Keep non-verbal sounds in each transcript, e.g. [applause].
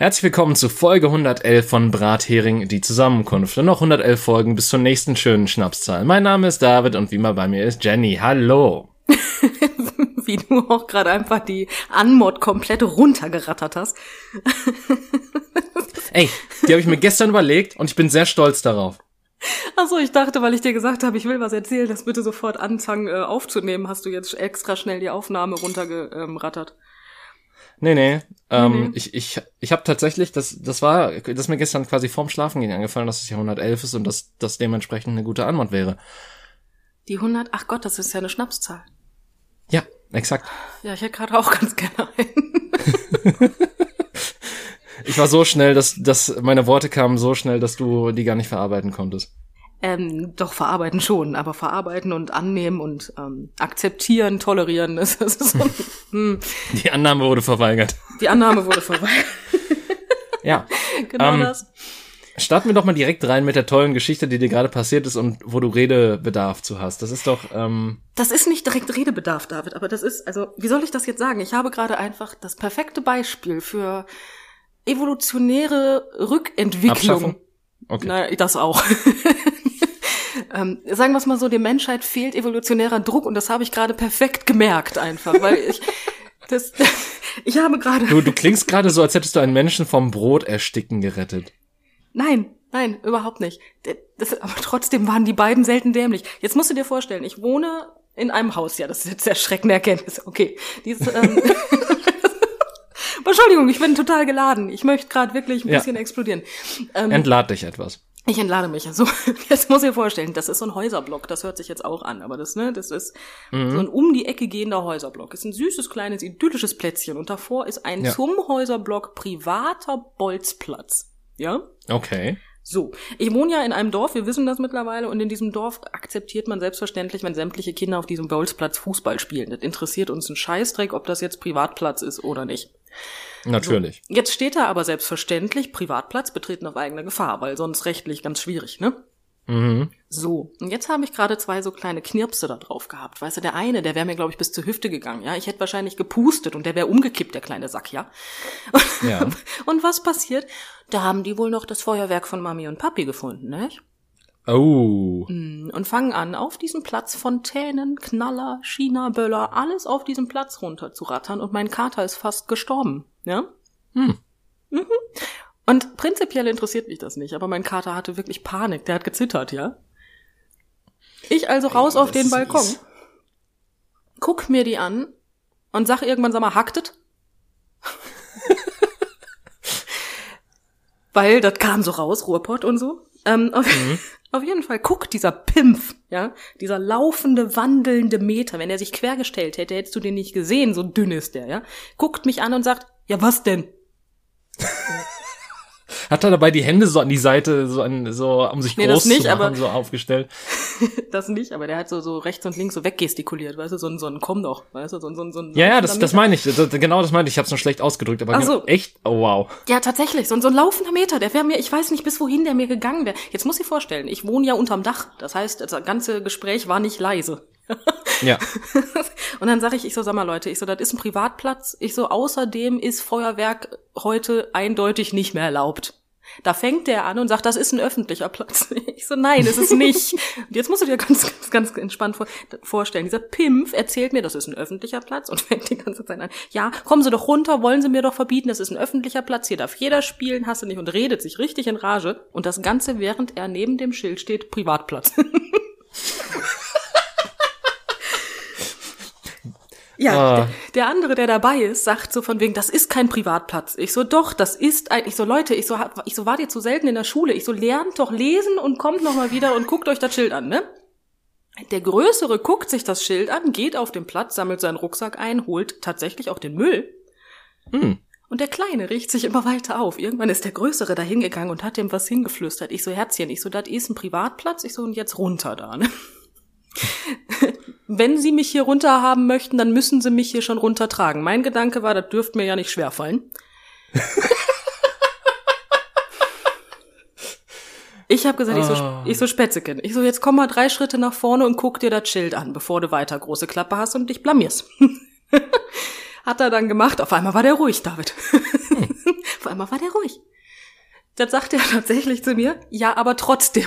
Herzlich willkommen zu Folge 111 von Brathering, die Zusammenkunft. Und noch 111 Folgen bis zur nächsten schönen Schnapszahl. Mein Name ist David und wie immer bei mir ist Jenny. Hallo. [laughs] wie du auch gerade einfach die Anmod komplett runtergerattert hast. [laughs] Ey, die habe ich mir gestern überlegt und ich bin sehr stolz darauf. Achso, ich dachte, weil ich dir gesagt habe, ich will was erzählen, das bitte sofort anfangen äh, aufzunehmen, hast du jetzt extra schnell die Aufnahme runtergerattert. Nee, nee. Ähm, nee. Ich, ich, ich habe tatsächlich, das, das war, das ist mir gestern quasi vorm Schlafengehen angefallen, dass es ja 111 ist und dass das dementsprechend eine gute Antwort wäre. Die 100, ach Gott, das ist ja eine Schnapszahl. Ja, exakt. Ja, ich hätte gerade auch ganz gerne einen. [laughs] ich war so schnell, dass, dass meine Worte kamen so schnell, dass du die gar nicht verarbeiten konntest. Ähm, doch verarbeiten schon, aber verarbeiten und annehmen und ähm, akzeptieren, tolerieren, [laughs] das, ist so. Hm. Die Annahme wurde verweigert. Die Annahme wurde verweigert. [laughs] ja. Genau ähm, das. Starten wir doch mal direkt rein mit der tollen Geschichte, die dir gerade passiert ist und wo du Redebedarf zu hast. Das ist doch. Ähm das ist nicht direkt Redebedarf, David, aber das ist, also, wie soll ich das jetzt sagen? Ich habe gerade einfach das perfekte Beispiel für evolutionäre Rückentwicklung. Abschaffung? Okay. Na, das auch. [laughs] ähm, sagen wir es mal so, der Menschheit fehlt evolutionärer Druck und das habe ich gerade perfekt gemerkt einfach, weil ich [laughs] das, [laughs] ich habe gerade. Du, du klingst gerade so, als hättest du einen Menschen vom Brot ersticken gerettet. Nein, nein, überhaupt nicht. Das, aber trotzdem waren die beiden selten dämlich. Jetzt musst du dir vorstellen, ich wohne in einem Haus, ja, das ist jetzt erschreckende Erkenntnis. Okay. Dieses, ähm, [laughs] Entschuldigung, ich bin total geladen. Ich möchte gerade wirklich ein bisschen ja. explodieren. Ähm, Entlad dich etwas. Ich entlade mich. So, [laughs] jetzt muss ich vorstellen, das ist so ein Häuserblock. Das hört sich jetzt auch an, aber das, ne, das ist mhm. so ein um die Ecke gehender Häuserblock. Das ist ein süßes, kleines, idyllisches Plätzchen und davor ist ein ja. zum Häuserblock privater Bolzplatz. Ja? Okay. So, ich wohne ja in einem Dorf, wir wissen das mittlerweile, und in diesem Dorf akzeptiert man selbstverständlich, wenn sämtliche Kinder auf diesem Bolzplatz Fußball spielen. Das interessiert uns einen Scheißdreck, ob das jetzt Privatplatz ist oder nicht. Natürlich. So, jetzt steht da aber selbstverständlich Privatplatz betreten auf eigene Gefahr, weil sonst rechtlich ganz schwierig, ne? Mhm. So, und jetzt habe ich gerade zwei so kleine Knirpse da drauf gehabt. Weißt du, der eine, der wäre mir, glaube ich, bis zur Hüfte gegangen, ja. Ich hätte wahrscheinlich gepustet und der wäre umgekippt, der kleine Sack, ja. ja. [laughs] und was passiert? Da haben die wohl noch das Feuerwerk von Mami und Papi gefunden, nicht? Oh. Mm, und fangen an, auf diesem Platz Fontänen, Knaller, China-Böller, alles auf diesem Platz runter zu rattern und mein Kater ist fast gestorben, ja? Hm. Mhm. Und prinzipiell interessiert mich das nicht, aber mein Kater hatte wirklich Panik, der hat gezittert, ja? Ich also raus auf den Balkon, guck mir die an und sag irgendwann, sag mal, hacktet? [laughs] Weil das kam so raus, Ruhrpott und so. Ähm, auf, mhm. [laughs] auf, jeden Fall, guck, dieser Pimpf, ja, dieser laufende, wandelnde Meter, wenn er sich quergestellt hätte, hättest du den nicht gesehen, so dünn ist der, ja, guckt mich an und sagt, ja, was denn? [laughs] Hat er dabei die Hände so an die Seite, so, an, so um sich nee, groß nicht, zu machen, aber, so aufgestellt? [laughs] das nicht, aber der hat so, so rechts und links so weggestikuliert, weißt du, so ein, so ein Komm doch, weißt du, so ein, so ein, so ein Ja, ja, das, das meine ich, das, genau das meine ich, ich hab's nur schlecht ausgedrückt, aber so. echt, oh wow. Ja, tatsächlich, so ein, so ein laufender Meter, der wäre mir, ich weiß nicht, bis wohin der mir gegangen wäre. Jetzt muss ich vorstellen, ich wohne ja unterm Dach, das heißt, das ganze Gespräch war nicht leise. Ja. [laughs] und dann sage ich, ich so, sag mal Leute, ich so, das ist ein Privatplatz. Ich so, außerdem ist Feuerwerk heute eindeutig nicht mehr erlaubt. Da fängt der an und sagt, das ist ein öffentlicher Platz. [laughs] Ich so, nein, ist nicht. Und jetzt musst du dir ganz, ganz, ganz entspannt vor, vorstellen. Dieser Pimpf erzählt mir, das ist ein öffentlicher Platz und [laughs] fängt die ganze Zeit an. Ja, kommen Sie doch runter, wollen Sie mir doch verbieten, das ist ein öffentlicher Platz, hier darf jeder spielen, hast du nicht und redet sich richtig in Rage. Und das Ganze, während er neben dem Schild steht, Privatplatz. Ja, ah. der, der, andere, der dabei ist, sagt so von wegen, das ist kein Privatplatz. Ich so, doch, das ist ein, ich so, Leute, ich so, ich so, wart ihr zu selten in der Schule? Ich so, lernt doch lesen und kommt noch mal wieder und guckt euch das Schild an, ne? Der Größere guckt sich das Schild an, geht auf den Platz, sammelt seinen Rucksack ein, holt tatsächlich auch den Müll. Hm. Und der Kleine riecht sich immer weiter auf. Irgendwann ist der Größere da hingegangen und hat ihm was hingeflüstert. Ich so, Herzchen, ich so, das ist ein Privatplatz. Ich so, und jetzt runter da, ne? Wenn Sie mich hier runter haben möchten, dann müssen Sie mich hier schon runtertragen. Mein Gedanke war, das dürfte mir ja nicht schwerfallen. [laughs] ich habe gesagt, oh. ich so, ah. ich so Spätzeken. Ich so, jetzt komm mal drei Schritte nach vorne und guck dir das Schild an, bevor du weiter große Klappe hast und dich blamierst. [laughs] Hat er dann gemacht. Auf einmal war der ruhig, David. Hm. [laughs] Auf einmal war der ruhig. Dann sagt er tatsächlich zu mir, ja, aber trotzdem.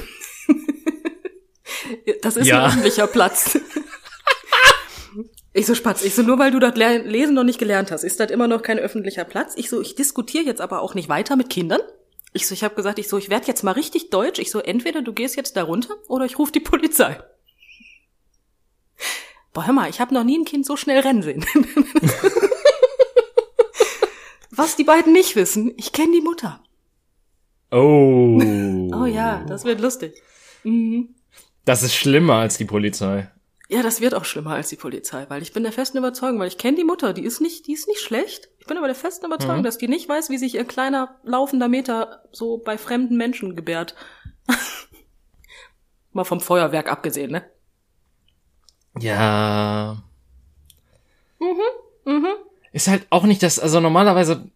das ist ja. ein öffentlicher Platz. Ich so, Spatz, ich so, nur weil du das Lesen noch nicht gelernt hast, ist das immer noch kein öffentlicher Platz. Ich so, ich diskutiere jetzt aber auch nicht weiter mit Kindern. Ich so, ich habe gesagt, ich so, ich werde jetzt mal richtig deutsch. Ich so, entweder du gehst jetzt da runter oder ich rufe die Polizei. Boah, hör mal, ich habe noch nie ein Kind so schnell rennen sehen. [laughs] Was die beiden nicht wissen, ich kenne die Mutter. Oh. Oh ja, das wird lustig. Mhm. Das ist schlimmer als die Polizei. Ja, das wird auch schlimmer als die Polizei, weil ich bin der festen Überzeugung, weil ich kenne die Mutter, die ist nicht, die ist nicht schlecht. Ich bin aber der festen Überzeugung, mhm. dass die nicht weiß, wie sich ihr kleiner laufender Meter so bei fremden Menschen gebärt. [laughs] Mal vom Feuerwerk abgesehen, ne? Ja. Mhm, mhm. Ist halt auch nicht das, also normalerweise,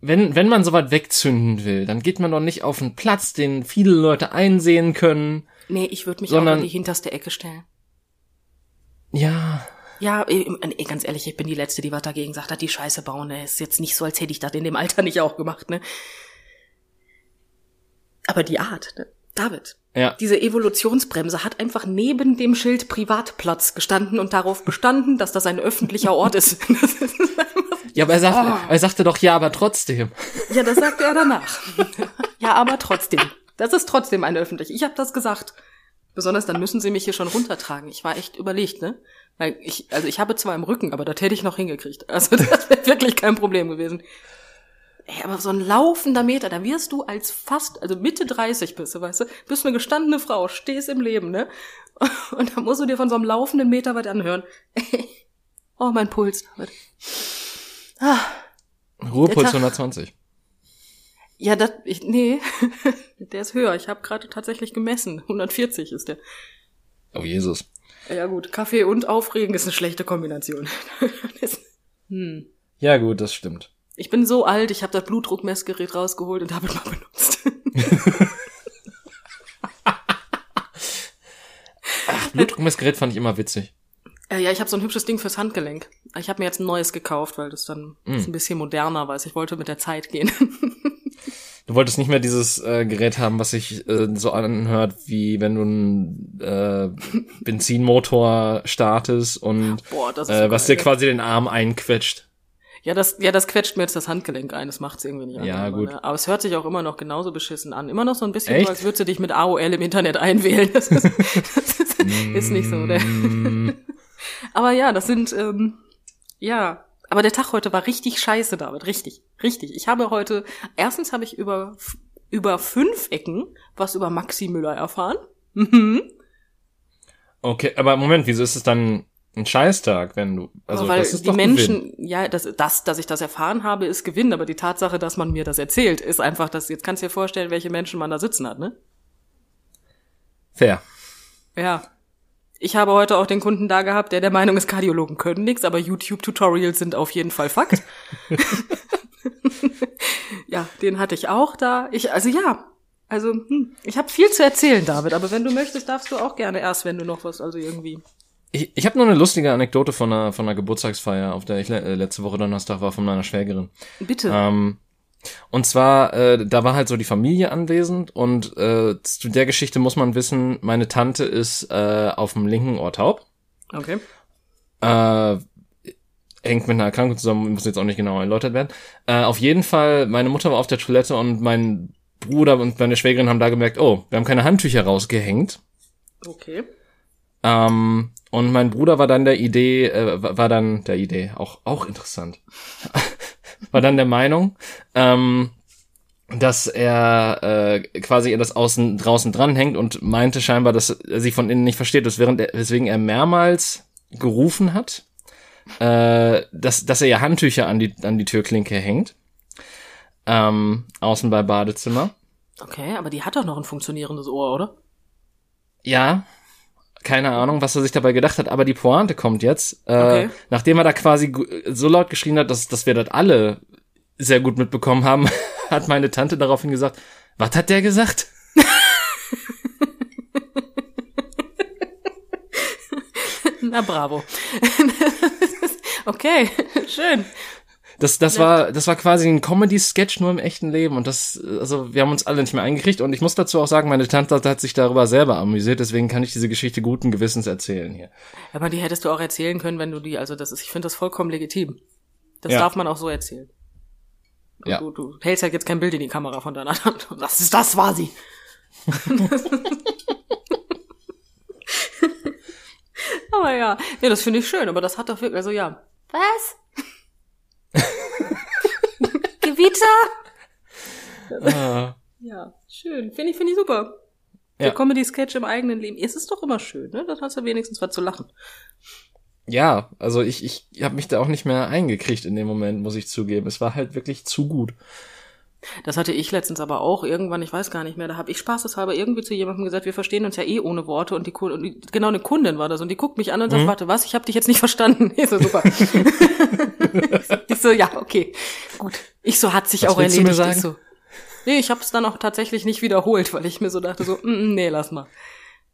wenn, wenn man sowas wegzünden will, dann geht man doch nicht auf einen Platz, den viele Leute einsehen können. Nee, ich würde mich sondern, auch in die hinterste Ecke stellen. Ja. Ja, ganz ehrlich, ich bin die Letzte, die was dagegen sagt, hat die Scheiße bauen. Ne? Ist jetzt nicht so, als hätte ich das in dem Alter nicht auch gemacht, ne? Aber die Art, ne? David. Ja. Diese Evolutionsbremse hat einfach neben dem Schild Privatplatz gestanden und darauf bestanden, dass das ein öffentlicher Ort ist. [laughs] ja, aber er sagte, oh. er sagte doch ja, aber trotzdem. Ja, das sagte er danach. ja, aber trotzdem. Das ist trotzdem ein öffentlich. Ich habe das gesagt. Besonders dann müssen sie mich hier schon runtertragen. Ich war echt überlegt, ne? Weil ich, also ich habe zwar im Rücken, aber das hätte ich noch hingekriegt. Also [laughs] das wäre wirklich kein Problem gewesen. Ey, aber so ein laufender Meter, da wirst du als fast, also Mitte 30 bist du, weißt du, bist eine gestandene Frau, stehst im Leben, ne? [laughs] Und dann musst du dir von so einem laufenden Meter was anhören. [laughs] oh, mein Puls. Ah, Ruhepuls 120. Ja, das, ich, nee, [laughs] der ist höher. Ich habe gerade tatsächlich gemessen. 140 ist der. Oh Jesus. Ja gut, Kaffee und Aufregen ist eine schlechte Kombination. [laughs] hm. Ja gut, das stimmt. Ich bin so alt, ich habe das Blutdruckmessgerät rausgeholt und habe es mal benutzt. [laughs] Ach, Blutdruckmessgerät fand ich immer witzig. Äh, ja, ich habe so ein hübsches Ding fürs Handgelenk. Ich habe mir jetzt ein neues gekauft, weil das dann mm. ein bisschen moderner war. Ich wollte mit der Zeit gehen. Du wolltest nicht mehr dieses äh, Gerät haben, was sich äh, so anhört, wie wenn du einen äh, Benzinmotor startest und Boah, äh, was dir quasi den Arm einquetscht. Ja, das, ja, das quetscht mir jetzt das Handgelenk ein. Das macht's irgendwie nicht an. Ja, gut. Ne? Aber es hört sich auch immer noch genauso beschissen an. Immer noch so ein bisschen Echt? so, als würdest du dich mit AOL im Internet einwählen. [laughs] Das ist, das ist, ist nicht so. Der. Mm. [laughs] Aber ja, das sind, ähm, ja, aber der Tag heute war richtig scheiße, David. Richtig, richtig. Ich habe heute, erstens habe ich über, über fünf Ecken was über Maxi Müller erfahren. Mhm. Okay, aber Moment, wieso ist es dann ein Scheißtag, wenn du, also weil das ist die doch Menschen, Gewinn. ja, das, das, dass ich das erfahren habe, ist Gewinn, aber die Tatsache, dass man mir das erzählt, ist einfach, dass, jetzt kannst du dir vorstellen, welche Menschen man da sitzen hat, ne? Fair. Ja. Ich habe heute auch den Kunden da gehabt, der der Meinung ist, Kardiologen können nichts, aber YouTube-Tutorials sind auf jeden Fall Fakt. [laughs] ja, den hatte ich auch da. Ich, also ja, also hm, ich habe viel zu erzählen, David. Aber wenn du möchtest, darfst du auch gerne erst, wenn du noch was, also irgendwie. Ich, ich habe nur eine lustige Anekdote von einer von einer Geburtstagsfeier, auf der ich le letzte Woche Donnerstag war von meiner Schwägerin. Bitte. Ähm, und zwar, äh, da war halt so die Familie anwesend und äh, zu der Geschichte muss man wissen, meine Tante ist äh, auf dem linken Ohr taub. Okay. Äh, hängt mit einer Erkrankung zusammen, muss jetzt auch nicht genau erläutert werden. Äh, auf jeden Fall, meine Mutter war auf der Toilette und mein Bruder und meine Schwägerin haben da gemerkt, oh, wir haben keine Handtücher rausgehängt. Okay. Ähm, und mein Bruder war dann der Idee, äh, war dann der Idee, auch, auch interessant. War dann der Meinung, ähm, dass er äh, quasi ihr das außen draußen dranhängt und meinte scheinbar, dass er sie von innen nicht versteht, weswegen er, weswegen er mehrmals gerufen hat, äh, dass, dass er ja Handtücher an die, an die Türklinke hängt. Ähm, außen bei Badezimmer. Okay, aber die hat doch noch ein funktionierendes Ohr, oder? Ja, keine Ahnung, was er sich dabei gedacht hat, aber die Pointe kommt jetzt. Äh, okay. Nachdem er da quasi so laut geschrien hat, dass, dass wir das alle sehr gut mitbekommen haben, [laughs] hat meine Tante daraufhin gesagt, was hat der gesagt? [laughs] Na bravo. [laughs] Okay, schön. Das, das war, das war quasi ein Comedy-Sketch nur im echten Leben und das, also wir haben uns alle nicht mehr eingekriegt und ich muss dazu auch sagen, meine Tante hat sich darüber selber amüsiert, deswegen kann ich diese Geschichte guten Gewissens erzählen hier. Aber die hättest du auch erzählen können, wenn du die, also das ist, ich finde das vollkommen legitim. Das ja. darf man auch so erzählen. ja. Du, du hältst halt jetzt kein Bild in die Kamera von deiner Hand. [laughs] Das ist, das war sie. [laughs] [laughs] aber ja, ja, das finde ich schön, aber das hat doch wirklich, also ja. Was? Gewitter? Ah. Ja, schön. Finde ich, finde ich super. Der Comedy-Sketch im eigenen Leben. Es ist doch immer schön, ne? Dann hast du wenigstens was zu lachen. Ja, also ich, ich habe mich da auch nicht mehr eingekriegt in dem Moment, muss ich zugeben. Es war halt wirklich zu gut. Das hatte ich letztens aber auch irgendwann, ich weiß gar nicht mehr, da habe ich spaßeshalber irgendwie zu jemandem gesagt, wir verstehen uns ja eh ohne Worte und die, und die genau eine Kundin war das und die guckt mich an und sagt, mhm. warte, was, ich habe dich jetzt nicht verstanden. [laughs] Ich so, super. [laughs] ich so, ja, okay, gut. Ich so, hat sich was auch erledigt. Ich so, nee, ich habe es dann auch tatsächlich nicht wiederholt, weil ich mir so dachte, so, mm, mm nee, lass mal.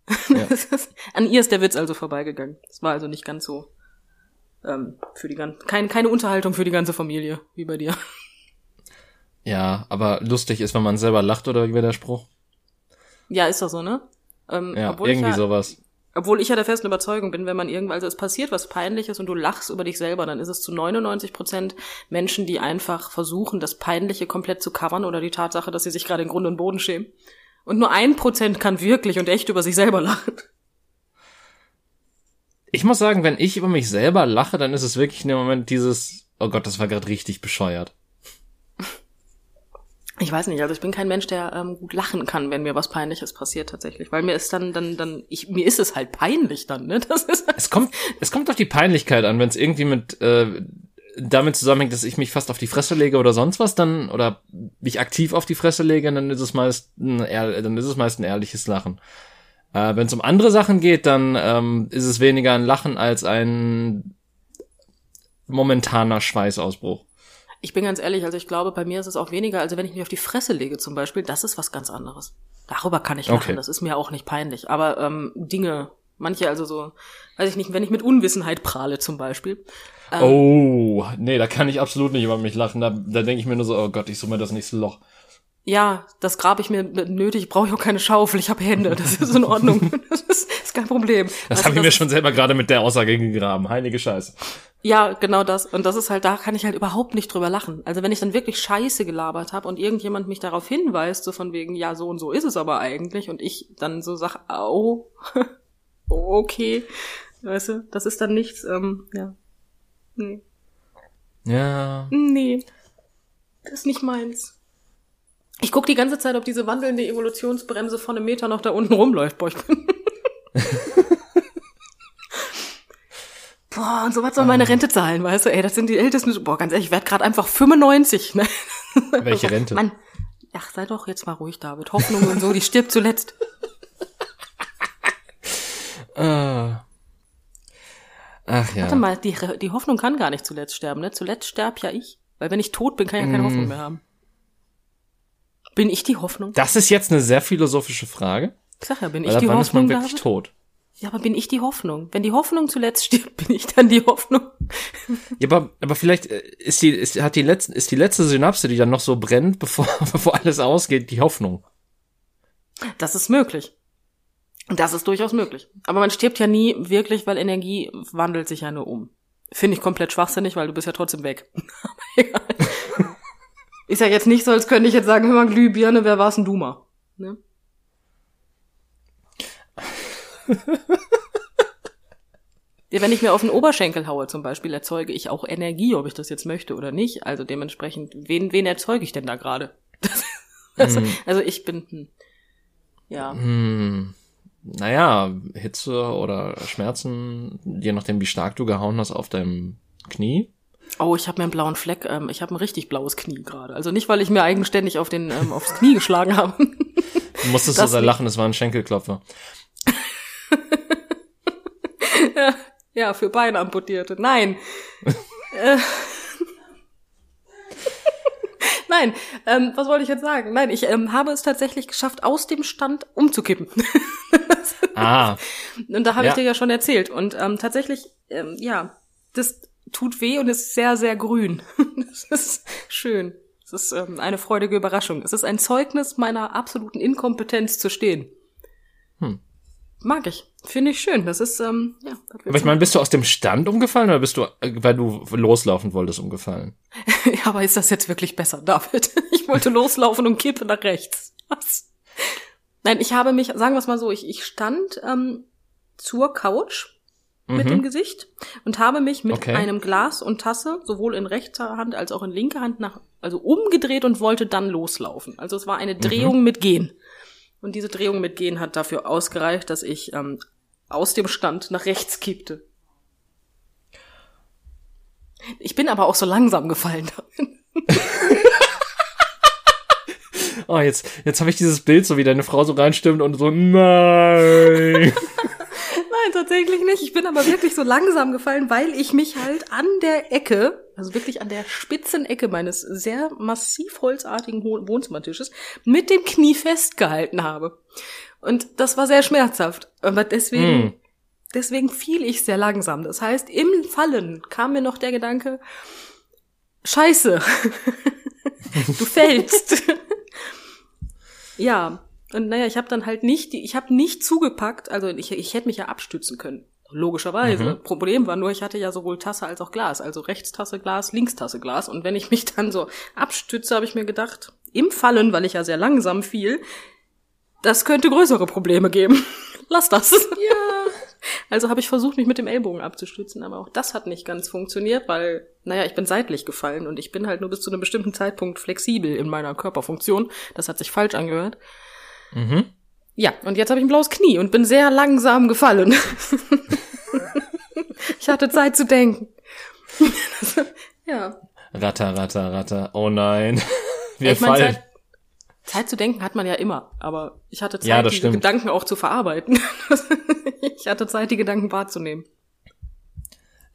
[laughs] Ja. an ihr ist der Witz also vorbeigegangen. Es war also nicht ganz so ähm, für die ganze, kein, keine Unterhaltung für die ganze Familie, wie bei dir. Ja, aber lustig ist, wenn man selber lacht, oder wie wäre der Spruch? Ja, ist doch so, ne? Ähm, ja, irgendwie ja, sowas. Obwohl ich ja der festen Überzeugung bin, wenn man irgendwann, also es passiert was Peinliches und du lachst über dich selber, dann ist es zu 99 Prozent Menschen, die einfach versuchen, das Peinliche komplett zu covern oder die Tatsache, dass sie sich gerade in Grund und Boden schämen. Und nur ein Prozent kann wirklich und echt über sich selber lachen. Ich muss sagen, wenn ich über mich selber lache, dann ist es wirklich in dem Moment dieses, oh Gott, das war gerade richtig bescheuert. Ich weiß nicht, also ich bin kein Mensch, der ähm, gut lachen kann, wenn mir was Peinliches passiert tatsächlich, weil mir ist dann, dann, dann, ich, mir ist es halt peinlich dann, ne? [laughs] Das ist es kommt, es kommt auf die Peinlichkeit an, wenn es irgendwie mit äh, damit zusammenhängt, dass ich mich fast auf die Fresse lege oder sonst was, dann oder mich aktiv auf die Fresse lege, dann ist es meist ein, dann ist es meist ein ehrliches Lachen. Äh, wenn es um andere Sachen geht, dann ähm, ist es weniger ein Lachen als ein momentaner Schweißausbruch. Ich bin ganz ehrlich, also ich glaube, bei mir ist es auch weniger, also wenn ich mich auf die Fresse lege zum Beispiel, das ist was ganz anderes. Darüber kann ich lachen, okay. das ist mir auch nicht peinlich. Aber ähm, Dinge, manche also so, weiß ich nicht, wenn ich mit Unwissenheit prahle zum Beispiel. Ähm, oh, nee, da kann ich absolut nicht über mich lachen. Da, da denke ich mir nur so, oh Gott, ich suche mir das nächste Loch. Ja, das grabe ich mir nötig, brauche ich auch keine Schaufel, ich habe Hände, das ist in Ordnung. [laughs] das ist, ist kein Problem. Das also, habe ich mir schon selber gerade mit der Aussage gegraben, heilige Scheiße. Ja, genau das. Und das ist halt, da kann ich halt überhaupt nicht drüber lachen. Also wenn ich dann wirklich Scheiße gelabert habe und irgendjemand mich darauf hinweist, so von wegen, ja, so und so ist es aber eigentlich, und ich dann so sag, au, [laughs] okay, weißt du, das ist dann nichts, ähm, ja. Nee. Ja. Nee. Das ist nicht meins. Ich guck die ganze Zeit, ob diese wandelnde Evolutionsbremse von einem Meter noch da unten rumläuft. Boah, ich bin [laughs] Boah, und so was soll meine Rente zahlen, weißt du? Ey, das sind die Ältesten. Boah, ganz ehrlich, ich werde gerade einfach 95. Ne? [laughs] Welche Rente? Mann, ach, sei doch jetzt mal ruhig, David. Hoffnung und so, die stirbt zuletzt. uh. [laughs] Ach ja. Warte mal, die, die Hoffnung kann gar nicht zuletzt sterben, ne? Zuletzt sterb ja ich. Weil wenn ich tot bin, kann ich ja keine mm. Hoffnung mehr haben. Bin ich die Hoffnung? Das ist jetzt eine sehr philosophische Frage. Ich sag ja, bin ich die wann Hoffnung? ist man wirklich David? tot? Ja, aber bin ich die Hoffnung? Wenn die Hoffnung zuletzt stirbt, [laughs] bin ich dann die Hoffnung. Ja, aber, aber vielleicht äh, ist die, ist, hat die letzte, ist die letzte Synapse, die dann noch so brennt, [laughs] bevor, bevor alles ausgeht, die Hoffnung. Das ist möglich. Das ist durchaus möglich. Aber man stirbt ja nie wirklich, weil Energie wandelt sich ja nur um. Finde ich komplett schwachsinnig, weil du bist ja trotzdem weg. [laughs] egal. ist ja jetzt nicht so, als könnte ich jetzt sagen, hör mal, Glühbirne, wer war's denn du mal? Ne? Ja, wenn ich mir auf den Oberschenkel haue zum Beispiel, erzeuge ich auch Energie, ob ich das jetzt möchte oder nicht. Also dementsprechend, wen, wen erzeuge ich denn da gerade? [laughs] also, mm. also ich bin, hm, ja. Mm. Naja, Hitze oder Schmerzen, je nachdem wie stark du gehauen hast auf deinem Knie. Oh, ich habe mir einen blauen Fleck. Ähm, ich habe ein richtig blaues Knie gerade. Also nicht, weil ich mir eigenständig auf den ähm, aufs Knie [laughs] geschlagen habe. du musstest das so sehr lachen, es war ein Schenkelklopfer. [laughs] ja, für Beinamputierte. Nein. Äh. [laughs] Nein, ähm, was wollte ich jetzt sagen? Nein, ich ähm, habe es tatsächlich geschafft, aus dem Stand umzukippen. [laughs] ah. Und da habe ja. ich dir ja schon erzählt. Und ähm, tatsächlich, ähm, ja, das tut weh und ist sehr, sehr grün. Das ist schön. Es ist ähm, eine freudige Überraschung. Es ist ein Zeugnis meiner absoluten Inkompetenz zu stehen. Hm. Mag ich. Finde ich schön. Das ist, ähm, ja. Aber ich meine, bist du aus dem Stand umgefallen oder bist du, weil du loslaufen wolltest, umgefallen? [laughs] ja, aber ist das jetzt wirklich besser, David? [laughs] Ich wollte loslaufen und kippe nach rechts. Was? Nein, ich habe mich, sagen wir es mal so, ich, ich stand ähm, zur Couch mit mhm. dem Gesicht und habe mich mit okay. einem Glas und Tasse sowohl in rechter Hand als auch in linker Hand nach, also umgedreht und wollte dann loslaufen. Also es war eine mhm. Drehung mhm. mit Gehen. Und diese Drehung mit Gehen hat dafür ausgereicht, dass ich ähm, aus dem Stand nach rechts kippte. Ich bin aber auch so langsam gefallen. [laughs] oh, jetzt, jetzt habe ich dieses Bild, so wie deine Frau so reinstimmt und so, nein. [laughs] Nein, tatsächlich nicht. Ich bin aber wirklich so langsam gefallen, weil ich mich halt an der Ecke, also wirklich an der spitzen Ecke meines sehr massiv holzartigen Wohnzimmertisches, mit dem Knie festgehalten habe. Und das war sehr schmerzhaft. Aber deswegen, mm. deswegen fiel ich sehr langsam. Das heißt, im Fallen kam mir noch der Gedanke, Scheiße, [laughs] du fällst. [laughs] ja, und naja, ich habe dann halt nicht, die, ich habe nicht zugepackt, also ich, ich hätte mich ja abstützen können. Logischerweise. Mhm. Problem war nur, ich hatte ja sowohl Tasse als auch Glas. Also Rechtstasse Glas, Linkstasse Glas. Und wenn ich mich dann so abstütze, habe ich mir gedacht, im Fallen, weil ich ja sehr langsam fiel, das könnte größere Probleme geben. [laughs] Lass das. Ja. [laughs] Also habe ich versucht, mich mit dem Ellbogen abzustützen, aber auch das hat nicht ganz funktioniert, weil, naja, ich bin seitlich gefallen und ich bin halt nur bis zu einem bestimmten Zeitpunkt flexibel in meiner Körperfunktion. Das hat sich falsch angehört. Mhm. Ja, und jetzt habe ich ein blaues Knie und bin sehr langsam gefallen. [laughs] ich hatte Zeit zu denken. [laughs] ja. Ratter, ratter, ratter. Oh nein. [laughs] Wir ich mein, fallen. Zeit, Zeit, zu denken hat man ja immer, aber ich hatte Zeit, ja, diese stimmt. Gedanken auch zu verarbeiten. ich hatte Zeit, die Gedanken wahrzunehmen.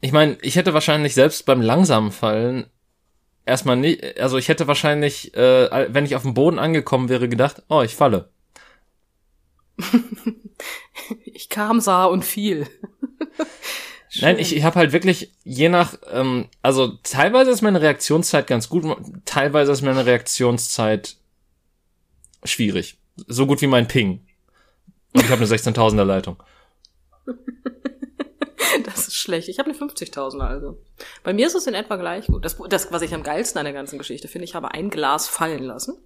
Ich meine, ich hätte wahrscheinlich selbst beim langsamen Fallen erstmal nicht, also ich hätte wahrscheinlich, äh, wenn ich auf dem Boden angekommen wäre, gedacht, oh, ich falle. [laughs] ich kam, sah und fiel. [laughs] Nein, ich, ich habe halt wirklich je nach, ähm, also teilweise ist meine Reaktionszeit ganz gut, teilweise ist meine Reaktionszeit schwierig. So gut wie mein Ping. Und ich habe eine [laughs] 16.000er Leitung. Das ist schlecht. Ich habe eine 50.000er also. Bei mir ist es in etwa gleich gut. Das, das, was ich am geilsten an der ganzen Geschichte finde, ich habe ein Glas fallen lassen.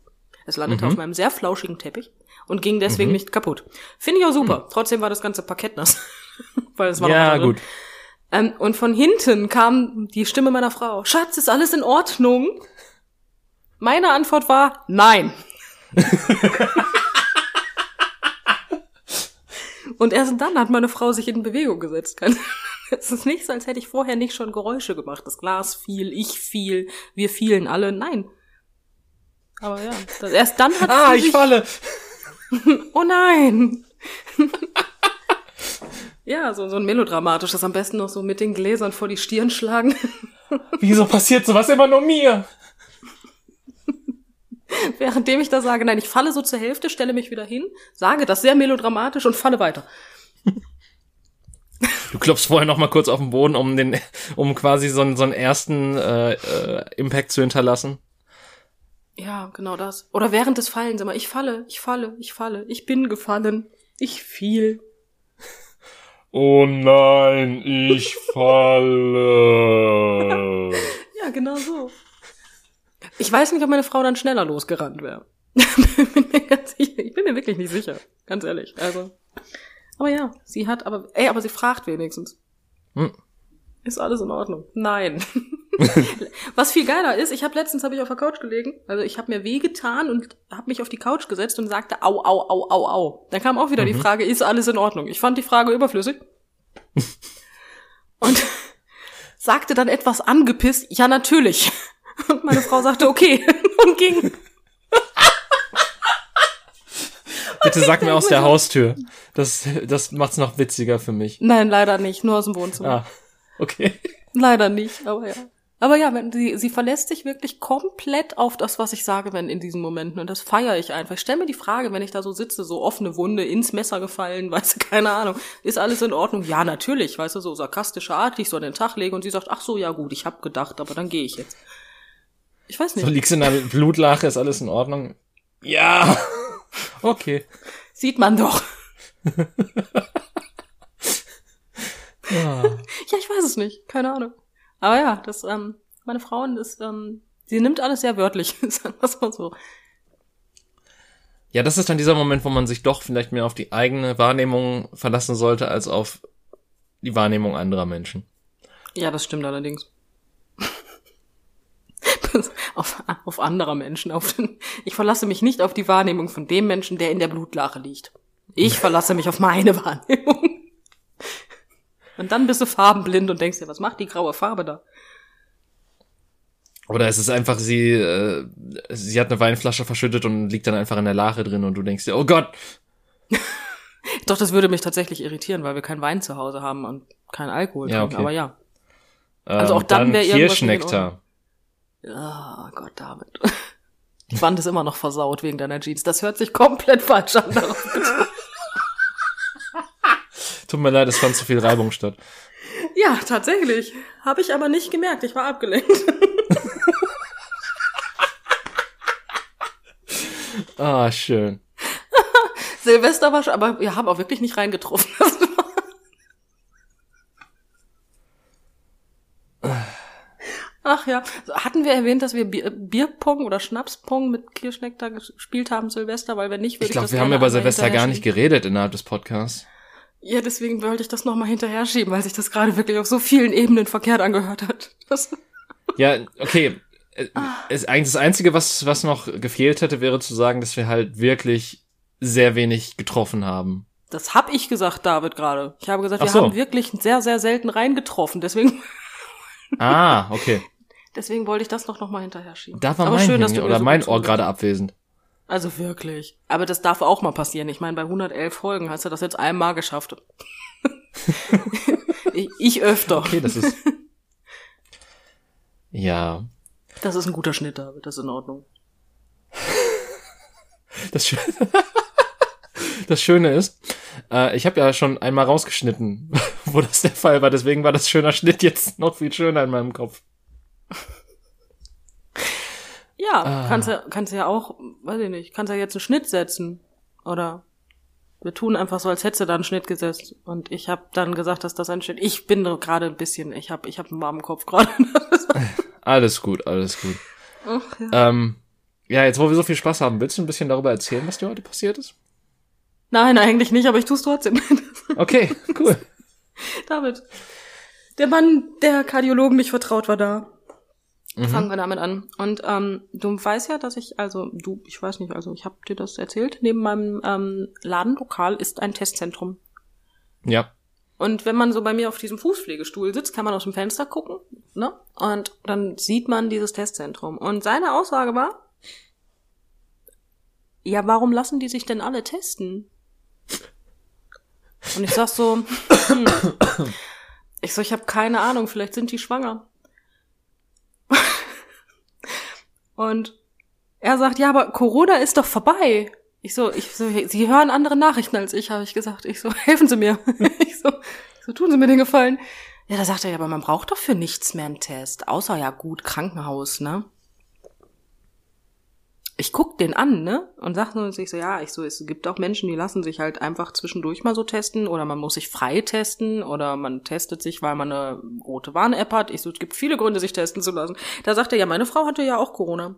Es landete mhm. auf meinem sehr flauschigen Teppich und ging deswegen mhm. nicht kaputt. Finde ich auch super. Mhm. Trotzdem war das ganze Parkett nass. [laughs] Weil es war ja, gut. Ähm, und von hinten kam die Stimme meiner Frau. Schatz, ist alles in Ordnung? Meine Antwort war nein. [laughs] und erst dann hat meine Frau sich in Bewegung gesetzt. Es ist nicht so, als hätte ich vorher nicht schon Geräusche gemacht. Das Glas fiel, ich fiel, wir fielen alle. Nein. Aber ja, erst dann hat Ah, ich falle. [laughs] oh nein! [laughs] ja, so, so ein melodramatisches, am besten noch so mit den Gläsern vor die Stirn schlagen. [laughs] Wieso passiert sowas immer nur mir? Währenddem ich da sage, nein, ich falle so zur Hälfte, stelle mich wieder hin, sage das sehr melodramatisch und falle weiter. Du klopfst vorher noch mal kurz auf den Boden, um den, um quasi so einen, so einen ersten äh, äh, Impact zu hinterlassen. Ja, genau das. Oder während des Fallens immer, ich falle, ich falle, ich falle, ich bin gefallen, ich fiel. Oh nein, ich falle. [laughs] ja, genau so. Ich weiß nicht, ob meine Frau dann schneller losgerannt wäre. [laughs] ich bin mir wirklich nicht sicher, ganz ehrlich. Also, aber ja, sie hat, aber, ey, aber sie fragt wenigstens. Hm. Ist alles in Ordnung? Nein. [laughs] Was viel geiler ist, ich habe letztens hab ich auf der Couch gelegen, also ich habe mir wehgetan und habe mich auf die Couch gesetzt und sagte au au au au au. Dann kam auch wieder mhm. die Frage, ist alles in Ordnung? Ich fand die Frage überflüssig. [laughs] und [laughs] sagte dann etwas angepisst, ja natürlich. Und meine Frau sagte okay und ging. Bitte sag mir aus der Haustür. Das, das macht's noch witziger für mich. Nein, leider nicht. Nur aus dem Wohnzimmer. Ah, okay. Leider nicht, aber ja. Aber ja, wenn sie, sie verlässt sich wirklich komplett auf das, was ich sage, wenn in diesen Momenten. Und das feiere ich einfach. Ich stelle mir die Frage, wenn ich da so sitze, so offene Wunde, ins Messer gefallen, [laughs] weißt du, keine Ahnung. Ist alles in Ordnung? Ja, natürlich, weißt du, so sarkastische Art, die ich so an den Tag lege und sie sagt, ach so, ja gut, ich hab gedacht, aber dann gehe ich jetzt. Ich weiß nicht. So liegst in der Blutlache, ist alles in Ordnung? Ja. [laughs] Okay. Sieht man doch. [laughs] ja. [laughs] ja, ich weiß es nicht. Keine Ahnung. Aber ja, das, ähm, meine Frau ist, ähm, sie nimmt alles sehr wörtlich, [laughs] sagen wir mal so. Ja, das ist dann dieser Moment, wo man sich doch vielleicht mehr auf die eigene Wahrnehmung verlassen sollte, als auf die Wahrnehmung anderer Menschen. Ja, das stimmt allerdings. [laughs] auf, auf anderer Menschen. Auf den, ich verlasse mich nicht auf die Wahrnehmung von dem Menschen, der in der Blutlache liegt. Ich verlasse mich auf meine Wahrnehmung. Und dann bist du farbenblind und denkst dir, was macht die graue Farbe da? Oder es ist einfach, sie, äh, sie hat eine Weinflasche verschüttet und liegt dann einfach in der Lache drin und du denkst dir, oh Gott! [laughs] Doch, das würde mich tatsächlich irritieren, weil wir keinen Wein zu Hause haben und keinen Alkohol ja, trinken, okay. aber ja. Also auch dann, dann wäre irgendwas. Kirschnektar. Oh Gott, David. [laughs] Die Wand ist immer noch versaut wegen deiner Jeans. Das hört sich komplett falsch an. [laughs] Tut mir leid, es fand zu viel Reibung statt. Ja, tatsächlich. Habe ich aber nicht gemerkt. Ich war abgelenkt. [laughs] ah, schön. [laughs] Silvester war schon, aber wir haben auch wirklich nicht reingetroffen. Ach ja, hatten wir erwähnt, dass wir Bierpong oder Schnapspong mit Kirschnektar gespielt haben Silvester, weil wenn nicht, würde ich, glaub, ich das wir haben über Silvester gar nicht geredet innerhalb des Podcasts. Ja, deswegen wollte ich das nochmal hinterher schieben, weil sich das gerade wirklich auf so vielen Ebenen verkehrt angehört hat. Das ja, okay. [laughs] Äh, ah. Es, eigentlich das Einzige, was, was noch gefehlt hätte, wäre zu sagen, dass wir halt wirklich sehr wenig getroffen haben. Das hab ich gesagt, David, gerade. Ich habe gesagt, wir so. haben wirklich sehr, sehr selten reingetroffen, deswegen. [laughs] Ah, okay. Deswegen wollte ich das noch, noch mal hinterher schieben. Da war Aber mein schön, dass du oder so mein Ohr gerade abwesend. Also wirklich. Aber das darf auch mal passieren. Ich meine, bei 111 Folgen hast du das jetzt einmal geschafft. [laughs] ich, öfter. Okay, das ist. Ja. Das ist ein guter Schnitt, David. Das ist in Ordnung. [laughs] Das, Schöne, [laughs] das Schöne ist, äh, ich habe ja schon einmal rausgeschnitten, wo das der Fall war. Deswegen war das schöner Schnitt jetzt noch viel schöner in meinem Kopf. Ja, ah. kannst du kannst ja auch, weiß ich nicht, kannst ja jetzt einen Schnitt setzen oder wir tun einfach so, als hättest du da einen Schnitt gesetzt und ich habe dann gesagt, dass das ein Schnitt. Ich bin gerade ein bisschen, ich habe ich hab einen warmen Kopf gerade. [laughs] [laughs] alles gut, alles gut. Ach, ja. Ähm, ja, jetzt wo wir so viel Spaß haben, willst du ein bisschen darüber erzählen, was dir heute passiert ist? Nein, eigentlich nicht, aber ich tue es trotzdem. [laughs] okay, cool. David, der Mann, der Kardiologen nicht vertraut, war da. Mhm. Fangen wir damit an. Und ähm, du weißt ja, dass ich, also du, ich weiß nicht, also ich habe dir das erzählt, neben meinem ähm, Ladenlokal ist ein Testzentrum. Ja. Und wenn man so bei mir auf diesem Fußpflegestuhl sitzt, kann man aus dem Fenster gucken, ne? Und dann sieht man dieses Testzentrum. Und seine Aussage war, ja, warum lassen die sich denn alle testen? Und ich sag so, hm. ich so, ich habe keine Ahnung, vielleicht sind die schwanger. Und er sagt, ja, aber Corona ist doch vorbei. Ich so, ich so, Sie hören andere Nachrichten als ich, habe ich gesagt. Ich so, [laughs] helfen Sie mir. [laughs] ich so, so tun Sie mir den Gefallen. Ja, da sagt er, ja, aber man braucht doch für nichts mehr einen Test, außer ja gut Krankenhaus, ne? Ich guck den an, ne? Und sag nur sich so, ja, ich so, es gibt auch Menschen, die lassen sich halt einfach zwischendurch mal so testen oder man muss sich frei testen oder man testet sich, weil man eine rote Warn-App hat. Ich so, es gibt viele Gründe, sich testen zu lassen. Da sagt er, ja, meine Frau hatte ja auch Corona.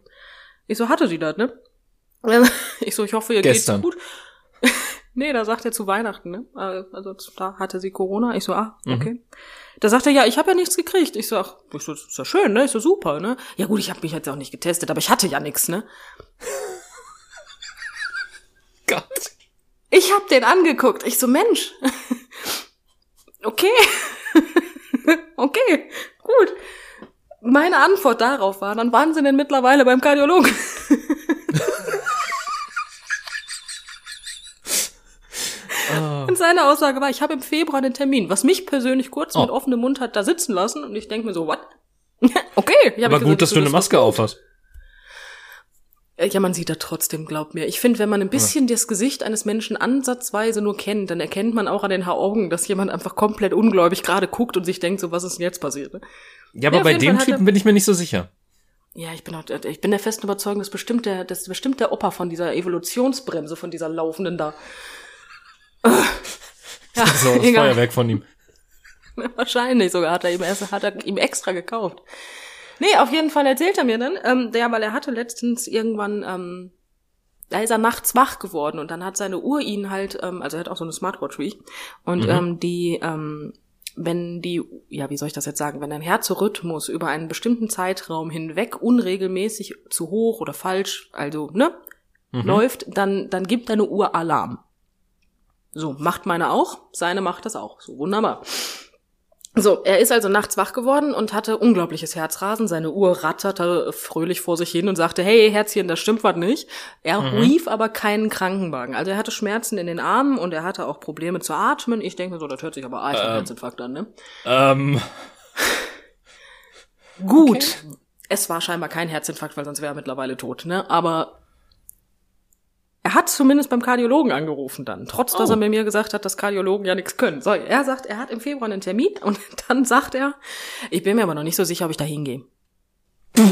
Ich so, hatte sie das, ne? [laughs] Ich so, ich hoffe, ihr Gestern. geht's gut. Nee, da sagt er zu Weihnachten, ne? Also da hatte sie Corona. Ich so, ah, mhm. okay. Mhm. Da sagt er, ja, ich habe ja nichts gekriegt. Ich so, ach, das ist ja schön, ne? Ist ja super, ne? Ja gut, ich habe mich jetzt auch nicht getestet, aber ich hatte ja nichts, ne? [laughs] Gott. Ich hab den angeguckt. Ich so, Mensch. [laughs] okay. [laughs] okay, gut. Meine Antwort darauf war, dann waren sie denn mittlerweile beim Kardiologen. Oh. Und seine Aussage war, ich habe im Februar einen Termin, was mich persönlich kurz oh. mit offenem Mund hat da sitzen lassen und ich denke mir so, what? [laughs] okay. Aber gut, gesagt, dass du eine Maske aufhast. Äh, ja, man sieht da trotzdem, glaub mir. Ich finde, wenn man ein bisschen ja. das Gesicht eines Menschen ansatzweise nur kennt, dann erkennt man auch an den Augen, dass jemand einfach komplett ungläubig gerade guckt und sich denkt, so was ist denn jetzt passiert? Ne? Ja, aber ja, bei dem Typen bin ich mir nicht so sicher. Ja, ich bin auch, ich bin der festen Überzeugung, dass bestimmt der, das ist bestimmt der Opa von dieser Evolutionsbremse, von dieser laufenden da. [laughs] ja, so das egal. Feuerwerk von ihm. [laughs] Wahrscheinlich sogar hat er ihm erst, hat er ihm extra gekauft. Nee, auf jeden Fall erzählt er mir dann, ähm, der, weil er hatte letztens irgendwann, ähm, da ist er nachts wach geworden und dann hat seine Uhr ihn halt, ähm, also er hat auch so eine Smartwatch wie ich, und mhm. ähm, die, ähm, wenn die, ja, wie soll ich das jetzt sagen, wenn ein Herzrhythmus über einen bestimmten Zeitraum hinweg unregelmäßig zu hoch oder falsch, also, ne, mhm. läuft, dann, dann gibt deine Uhr Alarm. So, macht meine auch, seine macht das auch. So, wunderbar. So, er ist also nachts wach geworden und hatte unglaubliches Herzrasen. Seine Uhr ratterte fröhlich vor sich hin und sagte, hey, Herzchen, das stimmt was nicht. Er mhm. rief aber keinen Krankenwagen. Also er hatte Schmerzen in den Armen und er hatte auch Probleme zu atmen. Ich denke so, das hört sich aber arg ähm, Herzinfarkt an, ne? Ähm. Gut. Okay. Es war scheinbar kein Herzinfarkt, weil sonst wäre er mittlerweile tot, ne? Aber er hat zumindest beim Kardiologen angerufen dann, trotz dass oh. er mir gesagt hat, dass Kardiologen ja nichts können. So, er sagt, er hat im Februar einen Termin [laughs] und dann sagt er, ich bin mir aber noch nicht so sicher, ob ich da hingehe. [laughs]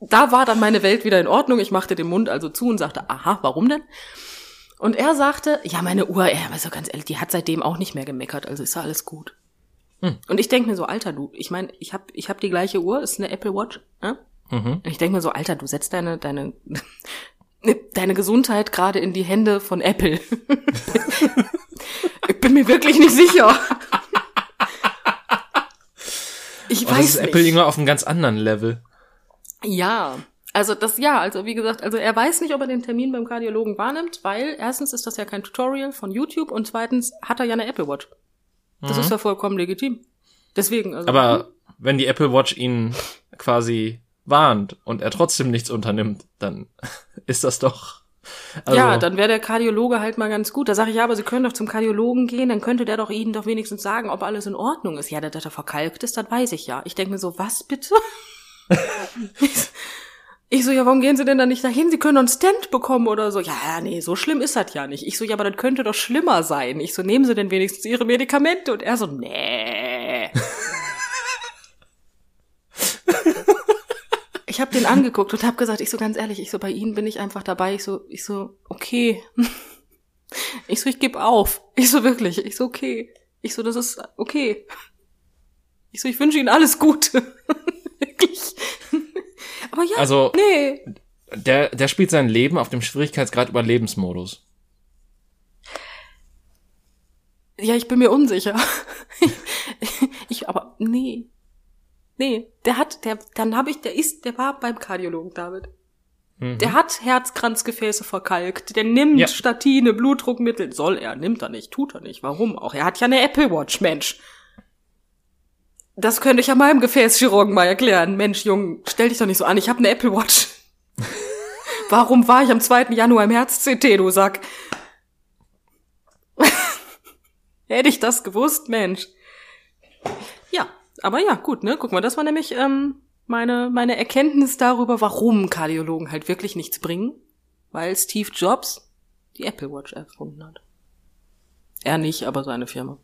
da war dann meine Welt wieder in Ordnung. Ich machte den Mund also zu und sagte, aha, warum denn? Und er sagte, ja, meine Uhr, er war so ganz ehrlich, die hat seitdem auch nicht mehr gemeckert, also ist ja alles gut. Hm. Und ich denke mir so, Alter, du, ich meine, ich habe ich hab die gleiche Uhr, ist eine Apple Watch, ne? Mhm. Und ich denke mir so, Alter, du setzt deine, deine, deine Gesundheit gerade in die Hände von Apple. ich bin mir wirklich nicht sicher. Ich oh, weiß das ist nicht. Apple irgendwann auf einem ganz anderen Level. Ja, also das ja, also wie gesagt, also er weiß nicht, ob er den Termin beim Kardiologen wahrnimmt, weil erstens ist das ja kein Tutorial von YouTube und zweitens hat er ja eine Apple Watch. Das mhm. ist ja vollkommen legitim. Deswegen. Also, Aber hm? wenn die Apple Watch ihn quasi warnt und er trotzdem nichts unternimmt, dann [laughs] ist das doch. Also ja, dann wäre der Kardiologe halt mal ganz gut. Da sage ich, ja, aber Sie können doch zum Kardiologen gehen, dann könnte der doch Ihnen doch wenigstens sagen, ob alles in Ordnung ist. Ja, dass er verkalkt ist, das weiß ich ja. Ich denke mir so, was bitte? [laughs] ich so, ja, warum gehen Sie denn da nicht dahin? Sie können doch einen Stand bekommen oder so. Ja, ja, nee, so schlimm ist das ja nicht. Ich so, ja, aber das könnte doch schlimmer sein. Ich so, nehmen Sie denn wenigstens Ihre Medikamente? Und er so, nee. [laughs] ich habe den angeguckt und habe gesagt, ich so ganz ehrlich, ich so bei Ihnen bin ich einfach dabei. Ich so, ich so okay. [laughs] Ich so, ich geb auf. Ich so wirklich, ich so okay. Ich so, das ist okay. Ich so, ich wünsche Ihnen alles Gute. [laughs] wirklich. Aber ja, also, nee. Der, der spielt sein Leben auf dem Schwierigkeitsgrad über Lebensmodus. Ja, ich bin mir unsicher. [laughs] ich, aber nee. Nee, der hat, der, dann habe ich, der ist, der war beim Kardiologen, David. Mhm. Der hat Herzkranzgefäße verkalkt, der nimmt ja. Statine, Blutdruckmittel. Soll er, nimmt er nicht, tut er nicht. Warum auch? Er hat ja eine Apple Watch, Mensch. Das könnte ich ja meinem Gefäßchirurgen mal erklären. Mensch, Jung, stell dich doch nicht so an, ich habe eine Apple Watch. [laughs] Warum war ich am 2. Januar im Herz-CT, du Sack? [laughs] Hätte ich das gewusst, Mensch. Aber ja, gut, ne? Guck mal, das war nämlich ähm, meine, meine Erkenntnis darüber, warum Kardiologen halt wirklich nichts bringen. Weil Steve Jobs die Apple Watch erfunden hat. Er nicht, aber seine Firma.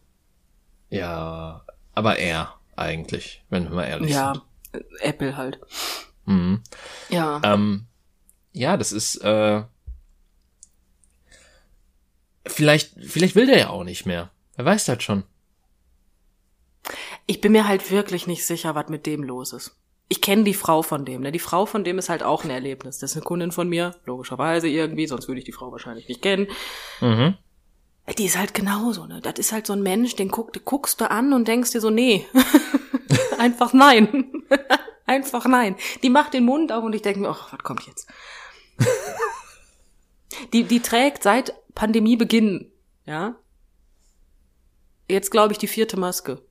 Ja, aber er eigentlich, wenn wir mal ehrlich ja, sind. Ja, Apple halt. Mhm. Ja. Ähm, ja, das ist äh, vielleicht, vielleicht will der ja auch nicht mehr. Wer weiß das schon. Ich bin mir halt wirklich nicht sicher, was mit dem los ist. Ich kenne die Frau von dem, ne? Die Frau von dem ist halt auch ein Erlebnis. Das ist eine Kundin von mir, logischerweise irgendwie, sonst würde ich die Frau wahrscheinlich nicht kennen. Mhm. Die ist halt genauso, ne? Das ist halt so ein Mensch, den guck, guckst du an und denkst dir so, nee. [laughs] Einfach nein. [laughs] Einfach nein. Die macht den Mund auf und ich denke mir, ach, was kommt jetzt? [laughs] die, die trägt seit Pandemiebeginn, ja? Jetzt glaube ich die vierte Maske.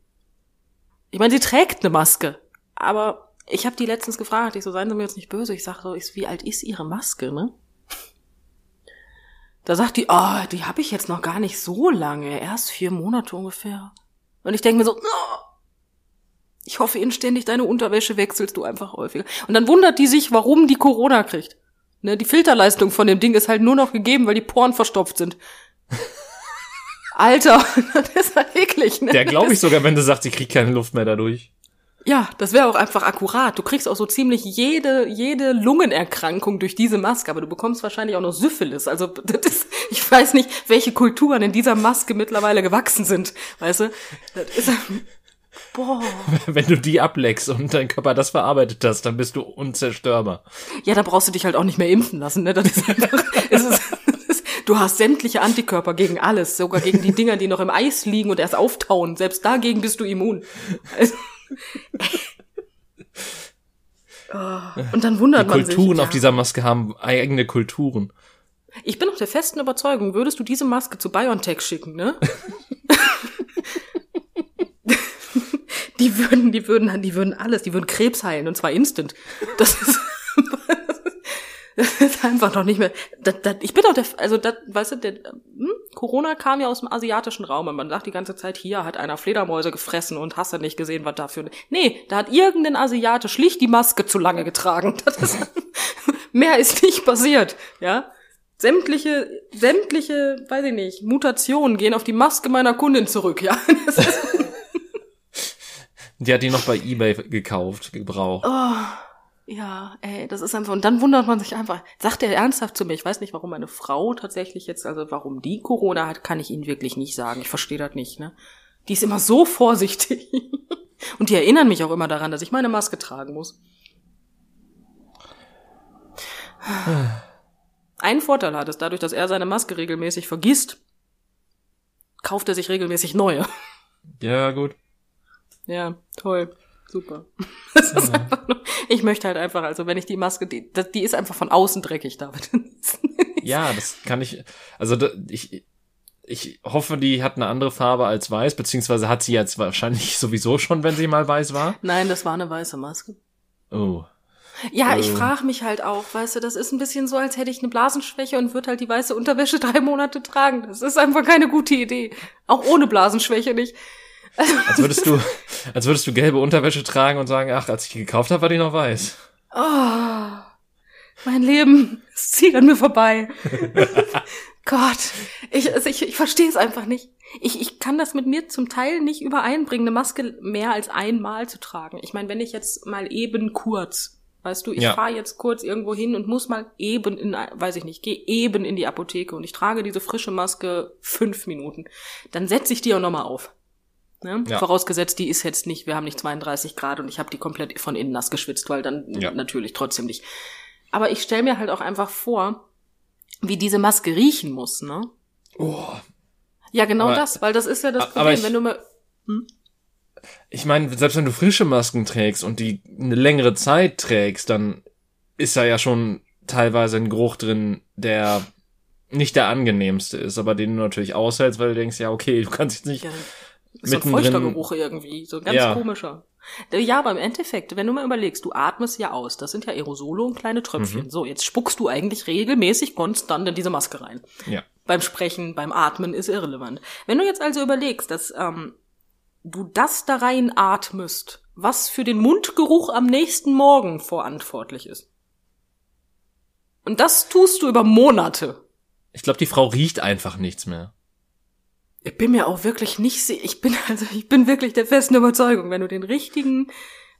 Ich meine, sie trägt eine Maske, aber ich habe die letztens gefragt, ich so, seien Sie mir jetzt nicht böse, ich sag so, ich, wie alt ist Ihre Maske, ne? Da sagt die, oh, die habe ich jetzt noch gar nicht so lange, erst vier Monate ungefähr. Und ich denke mir so, oh. Ich hoffe inständig, deine Unterwäsche wechselst du einfach häufiger. Und dann wundert die sich, warum die Corona kriegt. Ne, die Filterleistung von dem Ding ist halt nur noch gegeben, weil die Poren verstopft sind. Alter, [laughs] das ist halt eklig, ne? Der glaube ich sogar, wenn du sagst, ich krieg keine Luft mehr dadurch. Ja, das wäre auch einfach akkurat. Du kriegst auch so ziemlich jede, jede Lungenerkrankung durch diese Maske, aber du bekommst wahrscheinlich auch noch Syphilis. Also, [laughs] das ist, ich weiß nicht, welche Kulturen in dieser Maske mittlerweile gewachsen sind. Weißt du? Das ist, [laughs] boah. Wenn du die ableckst und dein Körper das verarbeitet hast, dann bist du unzerstörbar. Ja, da brauchst du dich halt auch nicht mehr impfen lassen, ne? Das ist einfach, es ist, Du hast sämtliche Antikörper gegen alles, sogar gegen die Dinger, die noch im Eis liegen und erst auftauen. Selbst dagegen bist du immun. Also, [laughs] oh, und dann wundert die man sich. Kulturen ja. auf dieser Maske haben eigene Kulturen. Ich bin auch der festen Überzeugung, würdest du diese Maske zu BioNTech schicken, ne? [laughs] die würden, die würden, die würden alles, die würden Krebs heilen und zwar instant. Das ist das [laughs] ist einfach noch nicht mehr. Das, das, ich bin doch der, also das, weißt du, der, hm, Corona kam ja aus dem asiatischen Raum und man sagt die ganze Zeit, hier hat einer Fledermäuse gefressen und hast du nicht gesehen, was dafür. Nee, da hat irgendein Asiate schlicht die Maske zu lange getragen. Ist, [laughs] mehr ist nicht passiert, ja. Sämtliche, sämtliche, weiß ich nicht, Mutationen gehen auf die Maske meiner Kundin zurück, ja. [laughs] die hat die noch bei eBay gekauft, gebraucht. Oh. Ja, ey, das ist einfach, und dann wundert man sich einfach, sagt er ernsthaft zu mir, ich weiß nicht, warum meine Frau tatsächlich jetzt, also warum die Corona hat, kann ich Ihnen wirklich nicht sagen. Ich verstehe das nicht, ne? Die ist immer so [laughs] vorsichtig. und die erinnern mich auch immer daran, dass ich meine Maske tragen muss. Ein Vorteil hat es, dadurch, dass er seine Maske regelmäßig vergisst, kauft er sich regelmäßig neue. Ja, gut. Ja, toll. Super. [laughs] Ja. Nur, ich möchte halt einfach, also wenn ich die Maske, die, die ist einfach von außen dreckig, David. [laughs] ja, das kann ich, also ich, ich hoffe, die hat eine andere Farbe als weiß, beziehungsweise hat sie jetzt wahrscheinlich [laughs] sowieso schon, wenn sie mal weiß war. Nein, das war eine weiße Maske. Oh. Ja, ich oh. frage mich halt auch, weißt du, das ist ein bisschen so, als hätte ich eine Blasenschwäche und würde halt die weiße Unterwäsche drei Monate tragen. Das ist einfach keine gute Idee. Auch ohne Blasenschwäche nicht. Als würdest du, als würdest du gelbe Unterwäsche tragen und sagen, ach, als ich die gekauft habe, war die noch weiß. Oh, mein Leben, es zieht an mir vorbei. [laughs] Gott, ich, also ich, ich verstehe es einfach nicht. Ich, ich kann das mit mir zum Teil nicht übereinbringen, eine Maske mehr als einmal zu tragen. Ich meine, wenn ich jetzt mal eben kurz, weißt du, ich ja. fahre jetzt kurz irgendwo hin und muss mal eben in, weiß ich nicht, gehe eben in die Apotheke und ich trage diese frische Maske fünf Minuten, dann setze ich die auch nochmal auf. Ne? Ja. Vorausgesetzt, die ist jetzt nicht, wir haben nicht 32 Grad und ich habe die komplett von innen nass geschwitzt, weil dann ja. natürlich trotzdem nicht. Aber ich stelle mir halt auch einfach vor, wie diese Maske riechen muss, ne? Oh. Ja, genau aber, das, weil das ist ja das Problem, ich, wenn du mal. Hm? Ich meine, selbst wenn du frische Masken trägst und die eine längere Zeit trägst, dann ist da ja schon teilweise ein Geruch drin, der nicht der angenehmste ist, aber den du natürlich aushältst, weil du denkst, ja, okay, du kannst jetzt nicht ja so ein feuchter Geruch irgendwie, so ein ganz ja. komischer. Ja, aber im Endeffekt, wenn du mal überlegst, du atmest ja aus, das sind ja Aerosole und kleine Tröpfchen. Mhm. So, jetzt spuckst du eigentlich regelmäßig konstant in diese Maske rein. Ja. Beim Sprechen, beim Atmen ist irrelevant. Wenn du jetzt also überlegst, dass ähm, du das da rein atmest, was für den Mundgeruch am nächsten Morgen verantwortlich ist. Und das tust du über Monate. Ich glaube, die Frau riecht einfach nichts mehr. Ich bin mir auch wirklich nicht, ich bin [laughs] also, ich bin wirklich der festen Überzeugung, wenn du den richtigen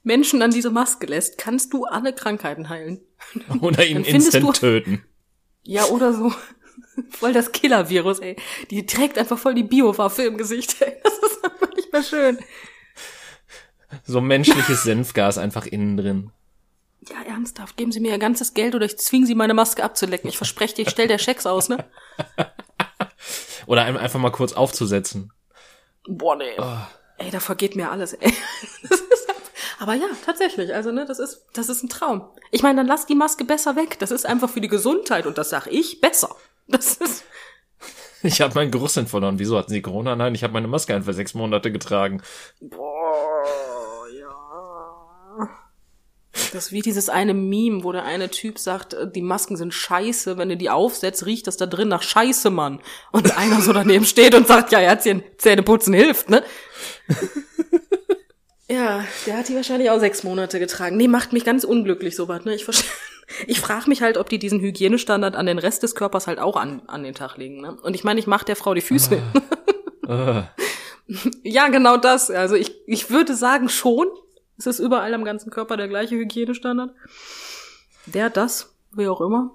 Menschen an diese Maske lässt, kannst du alle Krankheiten heilen. [laughs] Oder ihn instant du, töten. Ja, oder so. [laughs] Voll das Killer-Virus, ey. Die trägt einfach voll die Biowaffe im Gesicht, ey. Das ist einfach nicht mehr schön. So menschliches Senfgas einfach innen drin. Ja, ernsthaft. Geben Sie mir Ihr ganzes Geld oder ich zwinge Sie, meine Maske abzulecken. Ich verspreche dir, ich stell der Schecks aus, ne? Oder einfach mal kurz aufzusetzen. Boah, nee. Oh. Ey, da vergeht mir alles, ey. [laughs] aber ja, tatsächlich. Also, ne, das ist, das ist ein Traum. Ich meine, dann lass die Maske besser weg. Das ist einfach für die Gesundheit und das sag ich besser. Das ist. [laughs] Ich habe meinen Geruchssinn verloren. Wieso hatten Sie Corona? Nein, ich habe meine Maske einfach sechs Monate getragen. Boah. Das ist wie dieses eine Meme, wo der eine Typ sagt, äh, die Masken sind scheiße, wenn du die aufsetzt, riecht das da drin nach Scheiße, Mann. Und [laughs] einer so daneben steht und sagt, ja, Herzchen, Zähneputzen hilft, ne? [laughs] Ja, der hat die wahrscheinlich auch sechs Monate getragen. Nee, macht mich ganz unglücklich sowas. Ne? Ich, [laughs] ich frage mich halt, ob die diesen Hygienestandard an den Rest des Körpers halt auch an, an den Tag legen. Ne? Und ich meine, ich mache der Frau die Füße. Uh. ja, genau das. Also ich, ich würde sagen schon. Es ist überall am ganzen Körper der gleiche Hygienestandard. Der, das, wie auch immer.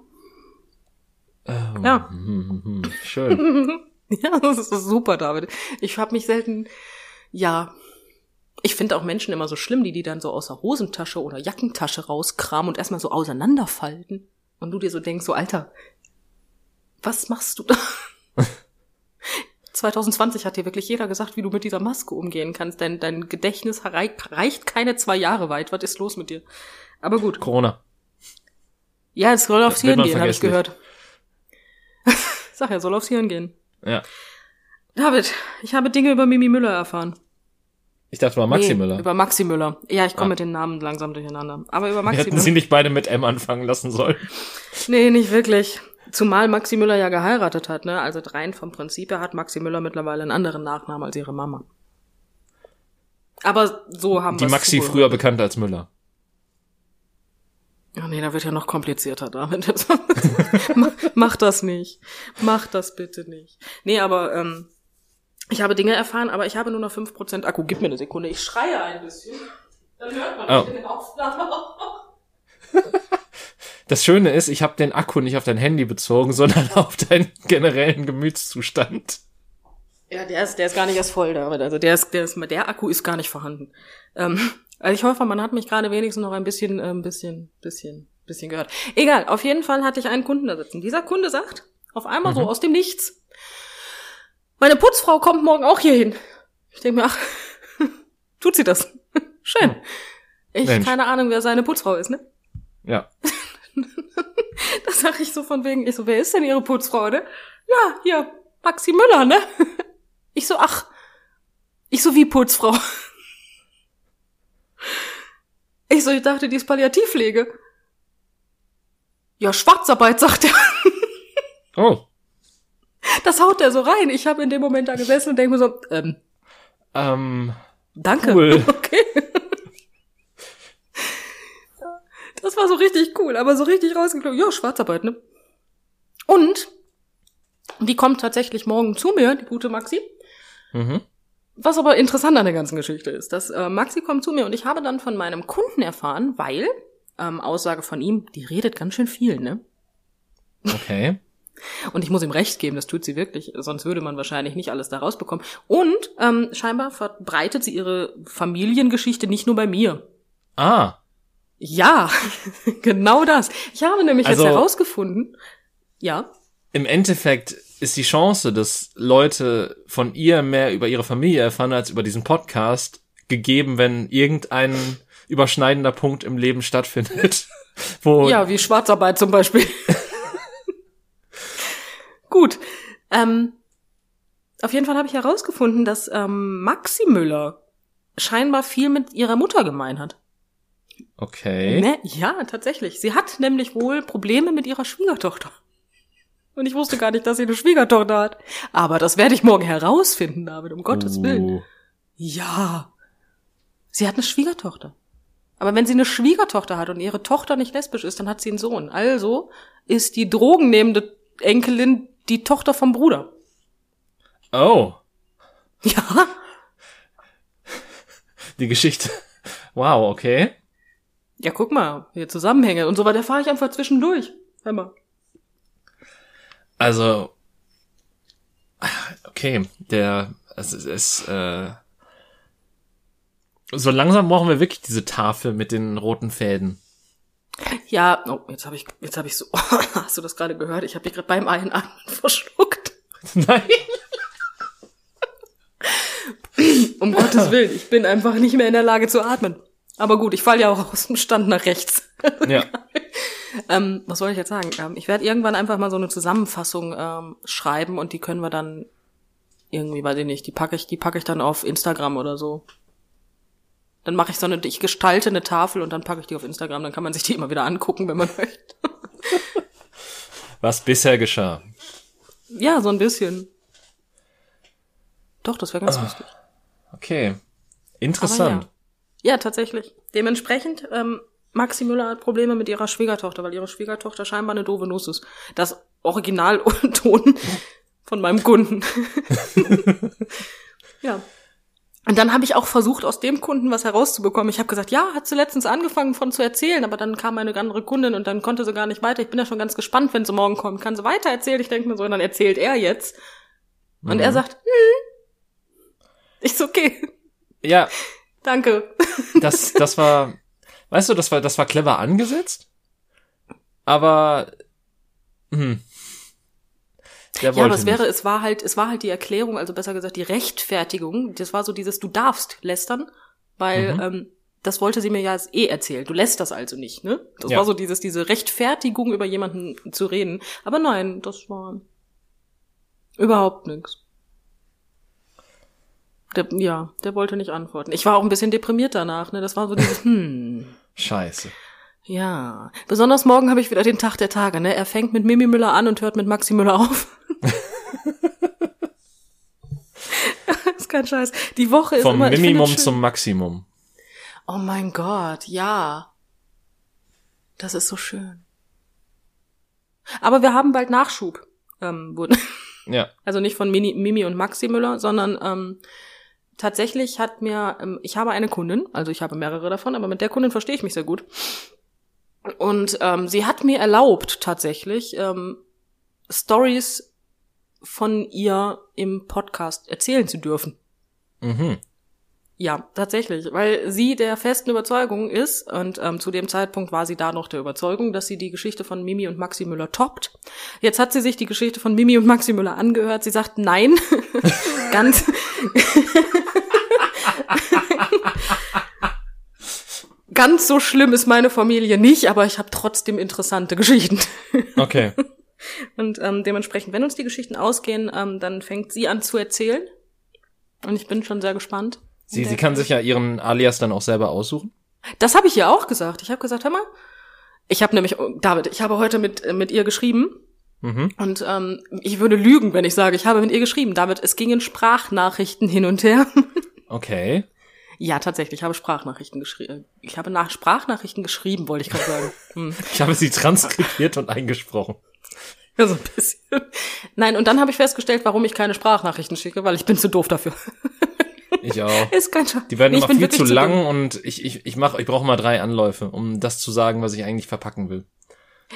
Um, ja. [laughs] Schön. [laughs] ja, das ist super, David. Ich habe mich selten, ja, ich finde auch Menschen immer so schlimm, die die dann so aus der Hosentasche oder Jackentasche rauskramen und erstmal so auseinanderfalten. Und du dir so denkst, so Alter, was machst du da? [laughs] 2020 hat dir wirklich jeder gesagt, wie du mit dieser Maske umgehen kannst. Dein, dein Gedächtnis reicht keine zwei Jahre weit. Was ist los mit dir? Aber gut. Corona. Ja, es soll aufs Hirn gehen, habe ich gehört. [laughs] Sag ja, soll aufs Hirn gehen. Ja. David, ich habe Dinge über Mimi Müller erfahren. Ich dachte mal Maxi nee, Müller. Über Maxi Müller. Ja, ich komme ah. mit den Namen langsam durcheinander. Aber über Maxi Wir hätten Müller. sie nicht beide mit M anfangen lassen sollen. Nee, nicht wirklich. Zumal Maxi Müller ja geheiratet hat, ne? Also rein vom Prinzip her hat Maxi Müller mittlerweile einen anderen Nachnamen als ihre Mama. Aber so haben wir Die Maxi früher bekannt als Müller. Oh nee, da wird ja noch komplizierter damit. [laughs] Mach das nicht. Mach das bitte nicht. Nee, aber ähm, ich habe Dinge erfahren, aber ich habe nur noch 5% Akku. Gib mir eine Sekunde, ich schreie ein bisschen. Dann hört man oh. den Aufnahme Das Schöne ist, ich habe den Akku nicht auf dein Handy bezogen, [laughs] sondern auf deinen generellen Gemütszustand. Ja, der ist, der ist gar nicht erst voll, David. Also der ist, der ist, der Akku ist gar nicht vorhanden. Ähm, [laughs] also ich hoffe, man hat mich gerade wenigstens noch ein bisschen, ein ähm, bisschen, bisschen, bisschen gehört. Egal, auf jeden Fall hatte ich einen Kunden da sitzen. Dieser Kunde sagt, auf einmal mhm. so aus dem Nichts, meine Putzfrau kommt morgen auch hier hin. Ich denke mir, ach, [laughs] tut sie das? Schön. Hm. Ich Mensch. keine Ahnung, wer seine Putzfrau ist, ne? Ja. [laughs] da sag ich so von wegen, ich so, wer ist denn ihre Putzfrau, ne? Ja, hier, Maxi Müller, ne? [laughs] Ich so, ach, ich so, wie Putzfrau? [laughs] Ich so, ich dachte, die ist Palliativpflege. Ja, Schwarzarbeit, sagt er. Oh. Das haut er so rein. Ich habe in dem Moment da gesessen und denke mir so, ähm, ähm, danke. Cool. Okay. Das war so richtig cool, aber so richtig rausgeklungen. Ja, Schwarzarbeit, ne? Und die kommt tatsächlich morgen zu mir, die gute Maxi. Mhm. Was aber interessant an der ganzen Geschichte ist, dass äh, Maxi kommt zu mir und ich habe dann von meinem Kunden erfahren, weil, ähm, Aussage von ihm, die redet ganz schön viel, ne? Okay. [laughs] Und ich muss ihm recht geben, das tut sie wirklich, sonst würde man wahrscheinlich nicht alles da rausbekommen. Und ähm, scheinbar verbreitet sie ihre Familiengeschichte nicht nur bei mir. Ah. Ja, [laughs] genau das. Ich habe nämlich also, jetzt herausgefunden, ja. Im Endeffekt ist die Chance, dass Leute von ihr mehr über ihre Familie erfahren als über diesen Podcast, gegeben, wenn irgendein überschneidender Punkt im Leben stattfindet. [laughs] Wo ja, wie Schwarzarbeit zum Beispiel. [laughs] Gut. Ähm, auf jeden Fall habe ich herausgefunden, dass ähm, Maxi Müller scheinbar viel mit ihrer Mutter gemein hat. Okay. Ne? Ja, tatsächlich. Sie hat nämlich wohl Probleme mit ihrer Schwiegertochter. Und ich wusste gar nicht, dass sie eine Schwiegertochter hat. Aber das werde ich morgen herausfinden, David, um Gottes uh. Willen. Ja. Sie hat eine Schwiegertochter. Aber wenn sie eine Schwiegertochter hat und ihre Tochter nicht lesbisch ist, dann hat sie einen Sohn. Also ist die drogennehmende Enkelin die Tochter vom Bruder. Oh. Ja. Die Geschichte. Wow, okay. Ja, guck mal, hier Zusammenhänge und so weiter fahre ich einfach zwischendurch. Hör mal. Also, okay, der, es ist, äh, so langsam brauchen wir wirklich diese Tafel mit den roten Fäden. Ja, oh, jetzt habe ich, jetzt habe ich so, [laughs] hast du das gerade gehört? Ich habe dich gerade beim Einatmen [laughs] verschluckt. Nein. um Gottes Willen, ich bin einfach nicht mehr in der Lage zu atmen. Aber gut, ich falle ja auch aus dem Stand nach rechts. [laughs] Ja. ähm, was soll ich jetzt sagen? Ähm, ich werde irgendwann einfach mal so eine Zusammenfassung ähm, schreiben und die können wir dann irgendwie, weiß ich nicht, die packe ich, die packe ich dann auf Instagram oder so. Dann mache ich so eine, ich gestalte eine Tafel und dann packe ich die auf Instagram, dann kann man sich die immer wieder angucken, wenn man [laughs] möchte. Was bisher geschah. Ja, so ein bisschen. Doch, das wäre ganz ah, lustig. Okay. Interessant. Ja, tatsächlich. Dementsprechend, ähm, Maxi Müller hat Probleme mit ihrer Schwiegertochter, weil ihre Schwiegertochter scheinbar eine doofe Nuss ist. Das Originalton [laughs] von meinem Kunden. [laughs] ja. Und dann habe ich auch versucht, aus dem Kunden was herauszubekommen. Ich habe gesagt, ja, hat sie letztens angefangen von zu erzählen, aber dann kam eine andere Kundin und dann konnte sie gar nicht weiter. Ich bin ja schon ganz gespannt, wenn sie morgen kommt. Kann sie weiter erzählen? Ich denke mir so, und dann erzählt er jetzt. Und mhm. er sagt, hm. Ich so, okay. Ja. Danke. [laughs] Das, das war, weißt du, das war, das war clever angesetzt. Aber, hm. Der ja, aber es wäre, es war halt, es war halt die Erklärung, also besser gesagt die Rechtfertigung. Das war so dieses, du darfst lästern, weil mhm. ähm, das wollte sie mir ja eh erzählen. Du lässt das also nicht, ne? Das ja. war so dieses, diese Rechtfertigung über jemanden zu reden. Aber nein, das war überhaupt nichts. Der, ja, der wollte nicht antworten. Ich war auch ein bisschen deprimiert danach, ne? Das war so dieses, hm. [laughs] Scheiße. Ja, besonders morgen habe ich wieder den Tag der Tage, ne? Er fängt mit Mimi Müller an und hört mit Maxi Müller auf. [laughs] ist kein Scheiß. Die Woche ist Vom immer Minimum zum Maximum. Oh mein Gott, ja. Das ist so schön. Aber wir haben bald Nachschub. Ähm, ja. Also nicht von Mini, Mimi und Maxi Müller, sondern ähm, tatsächlich hat mir, ähm, ich habe eine Kundin, also ich habe mehrere davon, aber mit der Kundin verstehe ich mich sehr gut. Und ähm, sie hat mir erlaubt, tatsächlich, ähm, Stories von ihr im Podcast erzählen zu dürfen. Mhm. Ja, tatsächlich, weil sie der festen Überzeugung ist, und ähm, zu dem Zeitpunkt war sie da noch der Überzeugung, dass sie die Geschichte von Mimi und Maxi Müller toppt. Jetzt hat sie sich die Geschichte von Mimi und Maxi Müller angehört. Sie sagt nein, [laughs] ganz. [laughs] Ganz so schlimm ist meine Familie nicht, aber ich habe trotzdem interessante Geschichten. [laughs] Okay. Und ähm, dementsprechend, wenn uns die Geschichten ausgehen, ähm, dann fängt sie an zu erzählen. Und ich bin schon sehr gespannt. Sie, sie kann sich ja ihren Alias dann auch selber aussuchen? Das habe ich ihr auch gesagt. Ich habe gesagt, hör mal, ich habe nämlich, David, ich habe heute mit, mit ihr geschrieben. Mhm. Und ähm, ich würde lügen, wenn ich sage, ich habe mit ihr geschrieben. David, es gingen Sprachnachrichten hin und her. [laughs] Okay. Ja, tatsächlich, ich habe Sprachnachrichten geschrieben. Ich habe nach Sprachnachrichten geschrieben, wollte ich gerade sagen. [laughs] Hm. Ich habe sie transkribiert und eingesprochen. Ja, so ein bisschen. Nein, und dann habe ich festgestellt, warum ich keine Sprachnachrichten schicke, weil ich bin zu doof dafür. [laughs] Ich auch. [laughs] Ist kein Scheiß. Die werden nee, immer viel zu lang zu und ich, ich, ich mach, ich brauche mal drei Anläufe, um das zu sagen, was ich eigentlich verpacken will.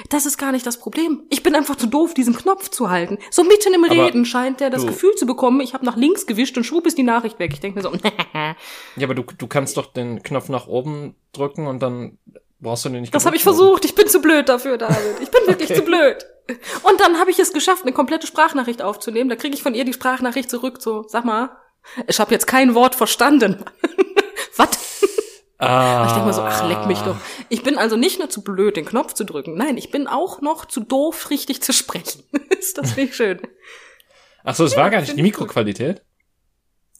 Das ist gar nicht das Problem. Ich bin einfach zu doof, diesen Knopf zu halten. So mitten im aber Reden scheint der das du, Gefühl zu bekommen, ich habe nach links gewischt und schwupp ist die Nachricht weg. Ich denke mir so, [laughs] Ja, aber du, du kannst doch den Knopf nach oben drücken und dann brauchst du den nicht. Das habe ich versucht. Ich bin zu blöd dafür, David. Ich bin [laughs] wirklich okay. zu blöd. Und dann habe ich es geschafft, eine komplette Sprachnachricht aufzunehmen. Da kriege ich von ihr die Sprachnachricht zurück. So, sag mal, ich habe jetzt kein Wort verstanden. [laughs] Was? Ah. Ich denke mal so, ach, leck mich doch. Ich bin also nicht nur zu blöd, den Knopf zu drücken. Nein, ich bin auch noch zu doof, richtig zu sprechen. [laughs] ist das nicht schön? Ach so, es ja, war gar nicht die Mikroqualität? Gut.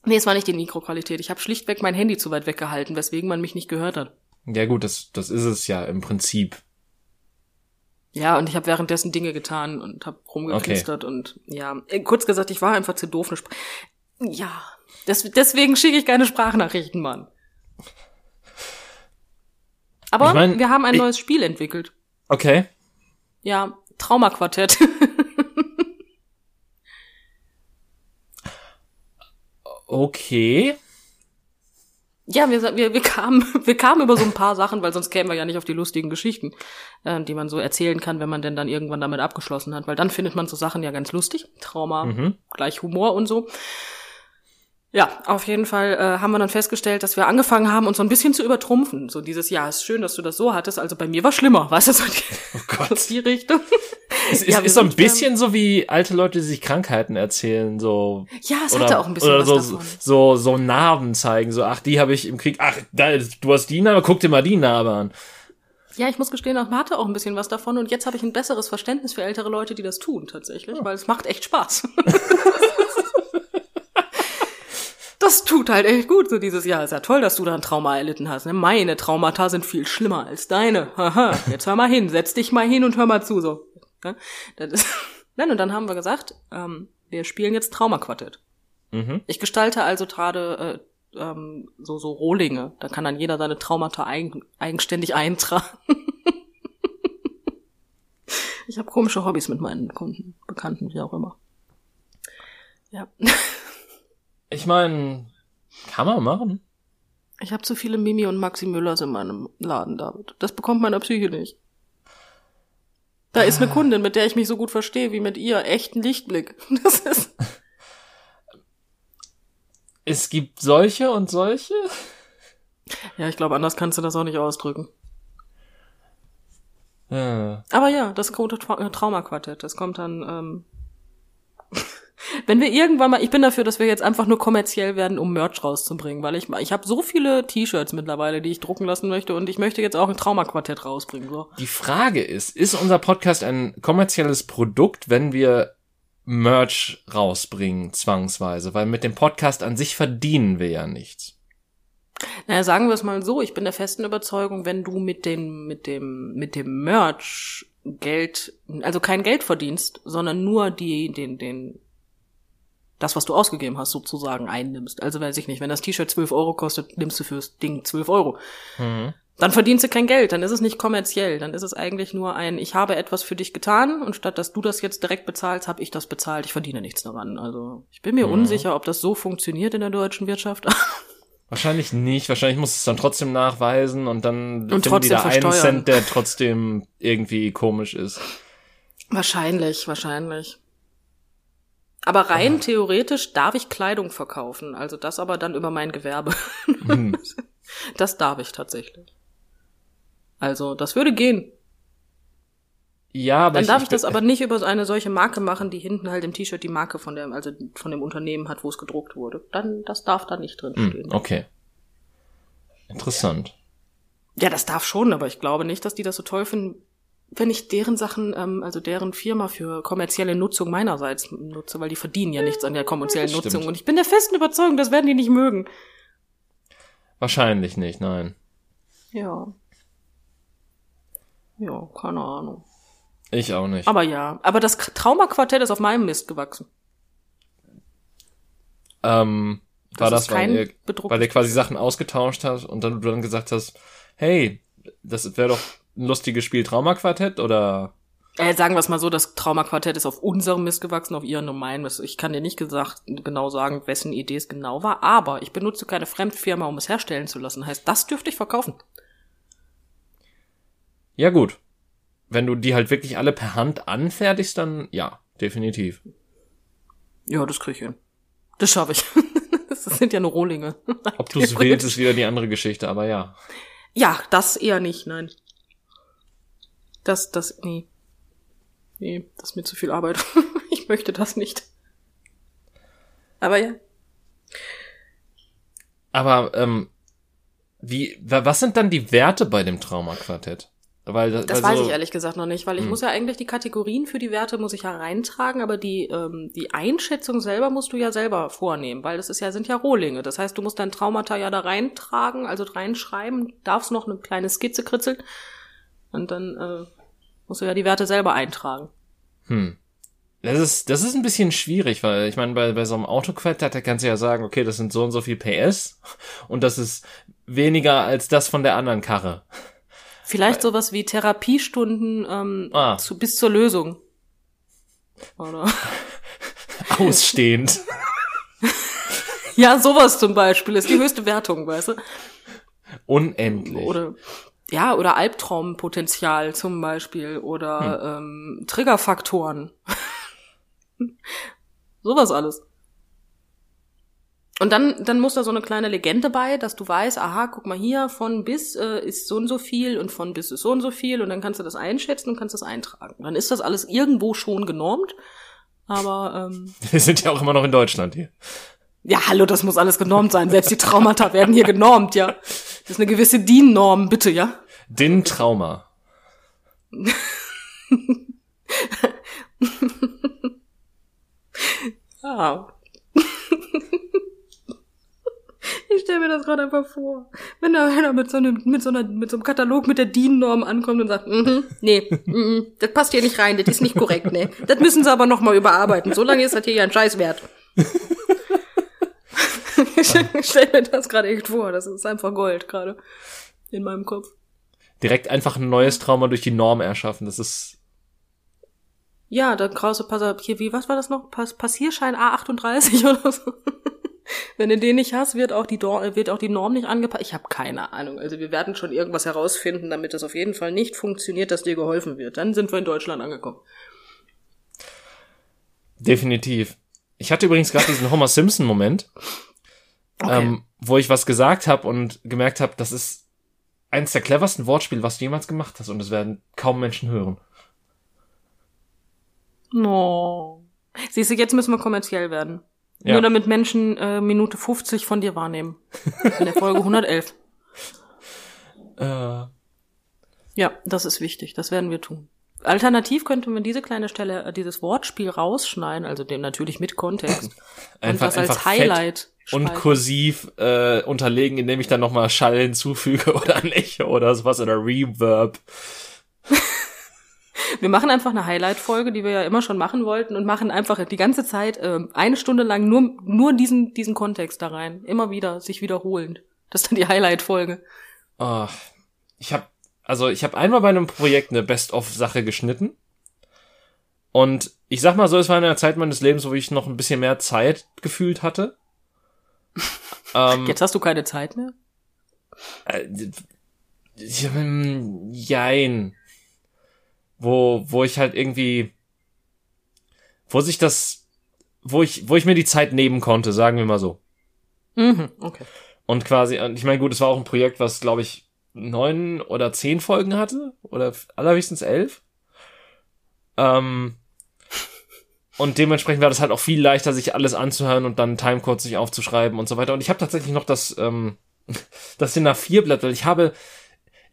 Nee, es war nicht die Mikroqualität. Ich habe schlichtweg mein Handy zu weit weggehalten, weswegen man mich nicht gehört hat. Ja gut, das, das ist es ja im Prinzip. Ja, und ich habe währenddessen Dinge getan und habe rumgeknistert okay. und ja, äh, kurz gesagt, ich war einfach zu doof. Ja, das, deswegen schicke ich keine Sprachnachrichten, Mann. Aber ich mein, wir haben ein ich, neues Spiel entwickelt. Okay. Ja, Traumaquartett. [laughs] okay. Ja, wir, wir, wir, kamen, [laughs] wir kamen über so ein paar Sachen, weil sonst kämen wir ja nicht auf die lustigen Geschichten, äh, die man so erzählen kann, wenn man denn dann irgendwann damit abgeschlossen hat. Weil dann findet man so Sachen ja ganz lustig. Trauma mhm. gleich Humor und so. Ja, auf jeden Fall äh, haben wir dann festgestellt, dass wir angefangen haben, uns so ein bisschen zu übertrumpfen. So dieses, ja, ist schön, dass du das so hattest. Also bei mir war schlimmer, weißt du, so die, oh Gott. [laughs] die Richtung. Es ist, ja, ist so ein bisschen so wie alte Leute, die sich Krankheiten erzählen, so. Ja, es oder, hatte auch ein bisschen oder was so, davon. so, so Narben zeigen, so, ach, die habe ich im Krieg, ach, da, du hast die Narbe, guck dir mal die Narbe an. Ja, ich muss gestehen, man hatte auch ein bisschen was davon und jetzt habe ich ein besseres Verständnis für ältere Leute, die das tun, tatsächlich, oh. weil es macht echt Spaß. [laughs] das tut halt echt gut. So dieses Jahr ist ja toll, dass du da ein Trauma erlitten hast. Ne? Meine Traumata sind viel schlimmer als deine. Haha, jetzt hör mal hin, setz dich mal hin und hör mal zu. So. Ne? Ist [laughs] Nein, und dann haben wir gesagt, ähm, wir spielen jetzt Traumaquartett. Mhm. Ich gestalte also gerade äh, ähm, so, so Rohlinge. Da kann dann jeder seine Traumata eigen, eigenständig eintragen. [laughs] ich habe komische Hobbys mit meinen Kunden, Bekannten, wie auch immer. Ja. [laughs] Ich meine, kann man machen. Ich habe zu viele Mimi und Maxi Müllers in meinem Laden, David. Das bekommt meine Psyche nicht. Da ist eine Kundin, mit der ich mich so gut verstehe wie mit ihr. Echten Lichtblick. [laughs] Das ist. Es gibt solche und solche? Ja, ich glaube, anders kannst du das auch nicht ausdrücken. Ja. Aber ja, das Tra Traumaquartett, das kommt dann ähm, wenn wir irgendwann mal, ich bin dafür, dass wir jetzt einfach nur kommerziell werden, um Merch rauszubringen, weil ich ich habe so viele T-Shirts mittlerweile, die ich drucken lassen möchte und ich möchte jetzt auch ein Traumaquartett rausbringen. So. Die Frage ist, ist unser Podcast ein kommerzielles Produkt, wenn wir Merch rausbringen, zwangsweise? Weil mit dem Podcast an sich verdienen wir ja nichts. Naja, sagen wir es mal so, ich bin der festen Überzeugung, wenn du mit dem, mit dem, mit dem Merch Geld, also kein Geld verdienst, sondern nur die, den, den das, was du ausgegeben hast, sozusagen einnimmst. Also weiß ich nicht, wenn das T-Shirt 12 Euro kostet, nimmst du fürs Ding 12 Euro. Mhm. Dann verdienst du kein Geld, dann ist es nicht kommerziell, dann ist es eigentlich nur ein, ich habe etwas für dich getan und statt dass du das jetzt direkt bezahlst, habe ich das bezahlt, ich verdiene nichts daran. Also ich bin mir mhm. unsicher, ob das so funktioniert in der deutschen Wirtschaft. [laughs] Wahrscheinlich nicht. Wahrscheinlich muss es dann trotzdem nachweisen und dann und finden die da einen Cent, der trotzdem irgendwie komisch ist. Wahrscheinlich, wahrscheinlich. Aber rein oh. theoretisch darf ich Kleidung verkaufen, also das aber dann über mein Gewerbe. Hm. [laughs] Das darf ich tatsächlich. Also, das würde gehen. Ja, aber dann ich, darf ich, ich das aber nicht über eine solche Marke machen, die hinten halt im T-Shirt die Marke von dem, also von dem Unternehmen hat, wo es gedruckt wurde. Dann, das darf da nicht drin hm, stehen. Okay. Interessant. Ja, das darf schon, aber ich glaube nicht, dass die das so toll finden, wenn ich deren Sachen, ähm, also deren Firma für kommerzielle Nutzung meinerseits nutze, weil die verdienen ja nichts an der kommerziellen Nutzung. Und ich bin der festen Überzeugung, das werden die nicht mögen. Wahrscheinlich nicht, nein. Ja. Ja, keine Ahnung. Ich auch nicht. Aber ja, aber das Traumaquartett ist auf meinem Mist gewachsen. Ähm, war das, das weil, ihr, weil ihr quasi Sachen ausgetauscht hast und dann du dann gesagt hast, hey, das wäre doch ein lustiges Spiel Traumaquartett oder? Äh, sagen wir es mal so, das Traumaquartett ist auf unserem Mist gewachsen, auf ihren und meinen Mist. Ich kann dir nicht gesagt, genau sagen, wessen Idee es genau war, aber ich benutze keine Fremdfirma, um es herstellen zu lassen. Heißt, das dürfte ich verkaufen. Ja gut. Wenn du die halt wirklich alle per Hand anfertigst, dann ja, definitiv. Ja, das krieg ich hin. Das schaffe ich. [laughs] das sind ja nur Rohlinge. Ob du es [laughs] willst, ist wieder die andere Geschichte, aber ja. Ja, das eher nicht, nein. Das, das, nee. Nee, das ist mir zu viel Arbeit. [laughs] ich möchte das nicht. Aber ja. Aber, ähm, wie, was sind dann die Werte bei dem Traumaquartett? Weil, das weil weiß so, ich ehrlich gesagt noch nicht, weil ich hm. muss ja eigentlich die Kategorien für die Werte muss ich ja reintragen, aber die ähm, die Einschätzung selber musst du ja selber vornehmen, weil das ist ja sind ja Rohlinge. Das heißt, du musst dein Traumata ja da reintragen, also reinschreiben, darfst noch eine kleine Skizze kritzeln und dann äh, musst du ja die Werte selber eintragen. Hm. Das ist, das ist ein bisschen schwierig, weil ich meine, bei, bei so einem Autoquartett, da kannst du ja sagen, okay, das sind so und so viel PS und das ist weniger als das von der anderen Karre. Vielleicht sowas wie Therapiestunden ähm, ah. zu, bis zur Lösung. Oder? [laughs] Ausstehend. [laughs] ja, sowas zum Beispiel ist die höchste Wertung, weißt du? Unendlich. Oder ja, oder Albtraumpotenzial zum Beispiel oder hm. ähm, Triggerfaktoren. [laughs] Sowas alles. Und dann, dann muss da so eine kleine Legende bei, dass du weißt, aha, guck mal hier, von bis äh, ist so und so viel und von bis ist so und so viel und dann kannst du das einschätzen und kannst das eintragen. Dann ist das alles irgendwo schon genormt, aber ähm, [laughs] Wir sind ja auch immer noch in Deutschland hier. Ja, hallo, das muss alles genormt sein. Selbst die Traumata werden hier [laughs] genormt, ja. Das ist eine gewisse DIN-Norm, bitte, ja. DIN-Trauma. ah. Ich stelle mir das gerade einfach vor. Wenn da einer mit so einem, mit so einer, mit so einem Katalog mit der DIN-Norm ankommt und sagt, mm nee, mm das passt hier nicht rein, das ist nicht korrekt, ne. Das müssen sie aber nochmal überarbeiten. So lange ist das hier ja ein Scheiß wert. [laughs] ich stell mir das gerade echt vor. Das ist einfach Gold gerade in meinem Kopf. Direkt einfach ein neues Trauma durch die Norm erschaffen. Das ist. Ja, dann Krause, pass auf, hier, wie, was war das noch? Pass Passierschein A38 [laughs] oder so. Wenn du den nicht hast, wird auch die, Dor wird auch die Norm nicht angepasst. Ich habe keine Ahnung. Also wir werden schon irgendwas herausfinden, damit es auf jeden Fall nicht funktioniert, dass dir geholfen wird. Dann sind wir in Deutschland angekommen. Definitiv. Ich hatte übrigens gerade diesen Homer Simpson-Moment, okay. ähm, wo ich was gesagt habe und gemerkt habe, das ist eins der cleversten Wortspiele, was du jemals gemacht hast, und es werden kaum Menschen hören. No. Siehst du, jetzt müssen wir kommerziell werden. Ja. Nur damit Menschen äh, Minute 50 von dir wahrnehmen. In der Folge 111. [laughs] äh. Ja, das ist wichtig. Das werden wir tun. Alternativ könnte man diese kleine Stelle, äh, dieses Wortspiel rausschneiden, also dem natürlich mit Kontext. [laughs] einfach, und das als Highlight. Und kursiv äh, unterlegen, indem ich dann nochmal Schall hinzufüge [laughs] oder ein Echo oder sowas oder Reverb. Wir machen einfach eine Highlight-Folge, die wir ja immer schon machen wollten und machen einfach die ganze Zeit äh, eine Stunde lang nur, nur diesen, diesen Kontext da rein. Immer wieder, sich wiederholend. Das ist dann die Highlight-Folge. Oh, ich habe also ich habe einmal bei einem Projekt eine Best-of-Sache geschnitten. Und ich sag mal so, es war in einer Zeit meines Lebens, wo ich noch ein bisschen mehr Zeit gefühlt hatte. Ähm, Jetzt hast du keine Zeit mehr? Äh, jein wo, wo ich halt irgendwie, wo sich das, wo ich, wo ich mir die Zeit nehmen konnte, sagen wir mal so. Mhm, okay. Und quasi, ich meine, gut, es war auch ein Projekt, was, glaube ich, neun oder zehn Folgen hatte, oder allerhöchstens elf. Ähm, und dementsprechend war das halt auch viel leichter, sich alles anzuhören und dann Timecode sich aufzuschreiben und so weiter. Und ich habe tatsächlich noch das, ähm, [laughs] das DIN A4-Blatt, weil ich habe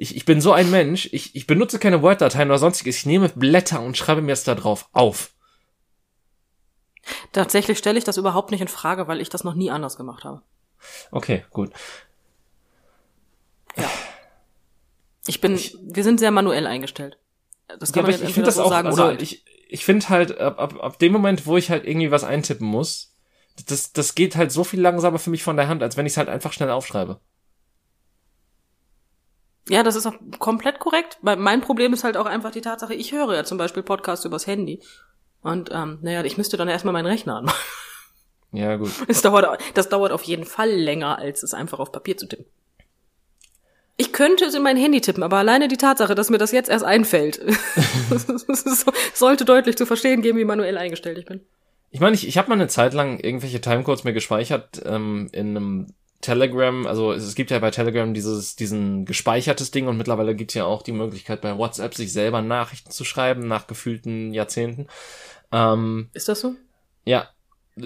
ich, ich bin so ein Mensch, ich, ich benutze keine Word-Dateien oder sonstiges, ich nehme Blätter und schreibe mir es da drauf auf. Tatsächlich stelle ich das überhaupt nicht in Frage, weil ich das noch nie anders gemacht habe. Okay, gut. Ja. Ich bin, ich, wir sind sehr manuell eingestellt. Das kann ja, man jetzt ich, ich finde das so auch, sagen, also halt. ich, ich finde halt, ab, ab, ab dem Moment, wo ich halt irgendwie was eintippen muss, das, das geht halt so viel langsamer für mich von der Hand, als wenn ich es halt einfach schnell aufschreibe. Ja, das ist auch komplett korrekt. Mein Problem ist halt auch einfach die Tatsache, ich höre ja zum Beispiel Podcasts übers Handy. Und ähm, naja, ich müsste dann erstmal meinen Rechner anmachen. Ja, gut. Es dauert, das dauert auf jeden Fall länger, als es einfach auf Papier zu tippen. Ich könnte es in mein Handy tippen, aber alleine die Tatsache, dass mir das jetzt erst einfällt, [laughs] [laughs] sollte deutlich zu verstehen geben, wie manuell eingestellt ich bin. Ich meine, ich, ich habe mal eine Zeit lang irgendwelche Timecodes mir gespeichert ähm, in einem Telegram, also es gibt ja bei Telegram dieses, diesen gespeichertes Ding und mittlerweile gibt es ja auch die Möglichkeit bei WhatsApp sich selber Nachrichten zu schreiben nach gefühlten Jahrzehnten. Ähm, Ist das so? Ja,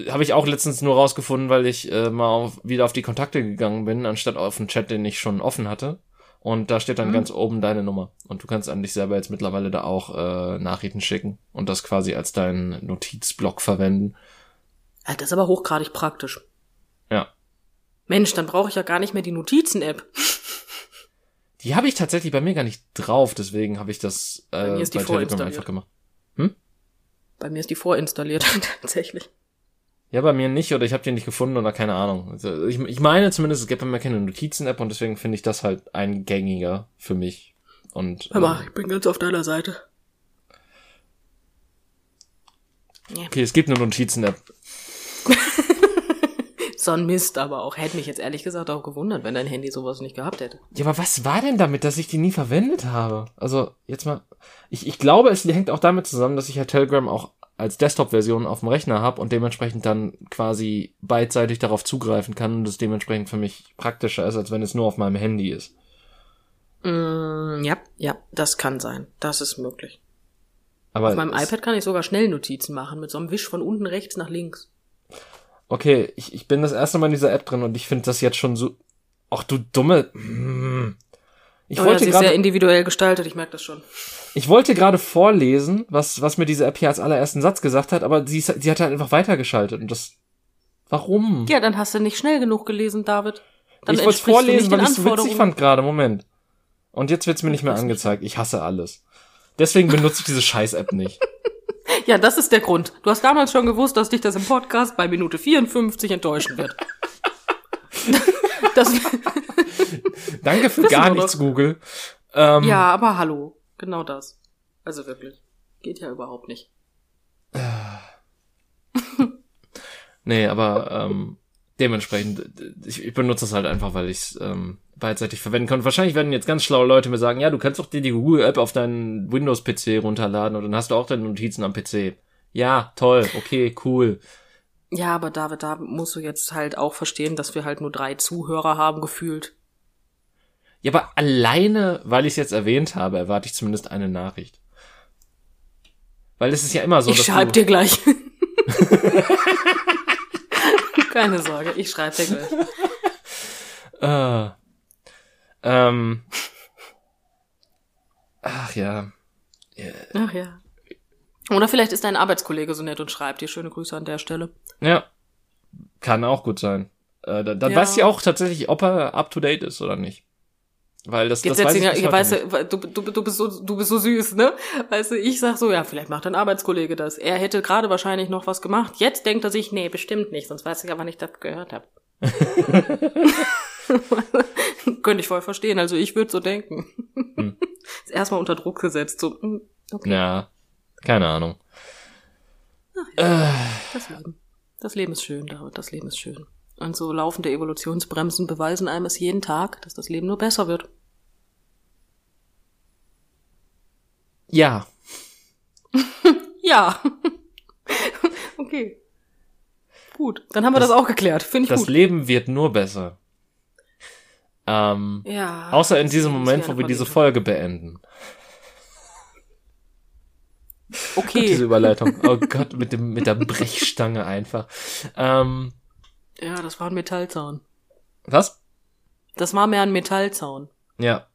habe ich auch letztens nur rausgefunden, weil ich äh, mal auf, wieder auf die Kontakte gegangen bin, anstatt auf den Chat, den ich schon offen hatte. Und da steht dann mhm. ganz oben deine Nummer. Und du kannst an dich selber jetzt mittlerweile da auch äh, Nachrichten schicken und das quasi als deinen Notizblock verwenden. Das ist aber hochgradig praktisch. Ja. Mensch, dann brauche ich ja gar nicht mehr die Notizen-App. [laughs] Die habe ich tatsächlich bei mir gar nicht drauf, deswegen habe ich das äh, bei, mir ist die bei Telegram einfach gemacht. Hm? Bei mir ist die vorinstalliert [laughs] tatsächlich. Ja, bei mir nicht oder ich habe die nicht gefunden oder keine Ahnung. Also ich, ich meine zumindest, es gibt bei mir keine Notizen-App und deswegen finde ich das halt eingängiger für mich. Und, Hör mal, ähm, ich bin ganz auf deiner Seite. Okay, es gibt eine Notizen-App. [laughs] so ein Mist, aber auch hätte mich jetzt ehrlich gesagt auch gewundert, wenn dein Handy sowas nicht gehabt hätte. Ja, aber was war denn damit, dass ich die nie verwendet habe? Also, jetzt mal, ich, ich glaube, es hängt auch damit zusammen, dass ich ja Telegram auch als Desktop-Version auf dem Rechner habe und dementsprechend dann quasi beidseitig darauf zugreifen kann und es dementsprechend für mich praktischer ist, als wenn es nur auf meinem Handy ist. Mm, ja, ja, das kann sein. Das ist möglich. Aber auf meinem iPad kann ich sogar schnell Notizen machen, mit so einem Wisch von unten rechts nach links okay, ich, ich bin das erste Mal in dieser App drin und ich finde das jetzt schon so. Ach du dumme. Hm. Ich oh wollte ja, gerade sehr individuell gestaltet, ich merke das schon. Ich wollte gerade vorlesen, was, was mir diese App hier als allerersten Satz gesagt hat, aber sie, sie hat halt einfach weitergeschaltet und das. Warum? Ja, dann hast du nicht schnell genug gelesen, David. Dann ich wollte vorlesen, weil ich es so witzig fand gerade. Moment. Und jetzt wird's mir nicht mehr angezeigt. Ich hasse alles. Deswegen benutze ich diese Scheiß-App nicht. [laughs] Ja, das ist der Grund. Du hast damals schon gewusst, dass dich das im Podcast bei Minute 54 enttäuschen wird. [laughs] das Danke für gar nichts, Google. Ähm, ja, aber hallo. Genau das. Also wirklich. Geht ja überhaupt nicht. [laughs] nee, aber ähm, dementsprechend, ich, ich benutze das halt einfach, weil ich es ähm, beidseitig verwenden kann. Und wahrscheinlich werden jetzt ganz schlaue Leute mir sagen, ja, du kannst doch dir die Google-App auf deinen Windows-PC runterladen und dann hast du auch deine Notizen am PC. Ja, toll, okay, cool. Ja, aber David, da musst du jetzt halt auch verstehen, dass wir halt nur drei Zuhörer haben gefühlt. Ja, aber alleine, weil ich es jetzt erwähnt habe, erwarte ich zumindest eine Nachricht. Weil es ist ja immer so. Ich schreib dir gleich. [laughs] Keine Sorge, ich schreib dir gleich. Uh, [laughs] ähm. Ach ja. Ach ja. Oder vielleicht ist dein Arbeitskollege so nett und schreibt dir schöne Grüße an der Stelle. Ja. Kann auch gut sein. Äh, dann dann ja. weiß sie auch tatsächlich, ob er up to date ist oder nicht. Weil das, Jetzt das weiß ich ja, weißt du, du, du, bist so, du bist so süß, ne? Weißt du, ich sag so, ja, vielleicht macht dein Arbeitskollege das. Er hätte gerade wahrscheinlich noch was gemacht. Jetzt denkt er sich, nee, bestimmt nicht, sonst weiß ich ja, wann ich das gehört habe. [laughs] Könnte ich voll verstehen. Also ich würde so denken. Hm. Ist erstmal unter Druck gesetzt. So, hm, okay. Ja, keine Ahnung. Ach, ja. äh. Das Leben. Das Leben ist schön, David. Das Leben ist schön. Und so laufende Evolutionsbremsen beweisen einem es jeden Tag, dass das Leben nur besser wird. Ja. [laughs] ja. [laughs] okay. Gut, dann haben wir das, das auch geklärt. Finde ich das gut. Das Leben wird nur besser. Ähm, ja. Außer in diesem Moment, wo wir diese Folge beenden. Okay. Diese Überleitung. Oh Gott, mit dem, mit der Brechstange einfach. Ähm, ja, das war ein Metallzaun. Was? Das war mehr ein Metallzaun. Ja.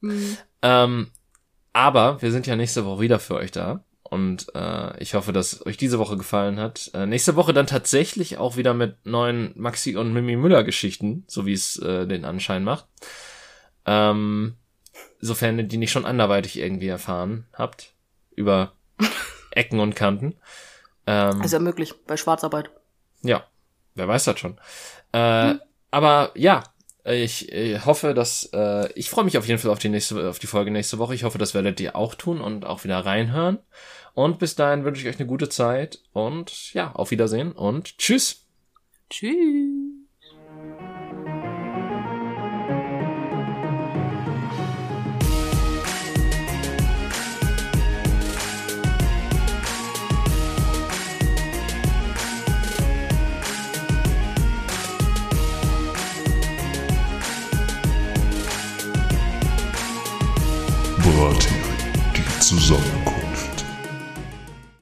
Mhm. Ähm, aber wir sind ja nächste Woche wieder für euch da. Und äh, ich hoffe, dass euch diese Woche gefallen hat. Äh, nächste Woche dann tatsächlich auch wieder mit neuen Maxi und Mimi Müller Geschichten, so wie es äh, den Anschein macht. Ähm, sofern ihr die nicht schon anderweitig irgendwie erfahren habt. Über Ecken und Kanten. Ähm, ist ja möglich, bei Schwarzarbeit. Ja, wer weiß das schon. Äh, hm. Aber ja, ich, ich hoffe, dass äh, ich freue mich auf jeden Fall auf die nächste auf die Folge nächste Woche. Ich hoffe, das werdet ihr auch tun und auch wieder reinhören. Und bis dahin wünsche ich euch eine gute Zeit und ja, auf Wiedersehen und tschüss. Tschüss.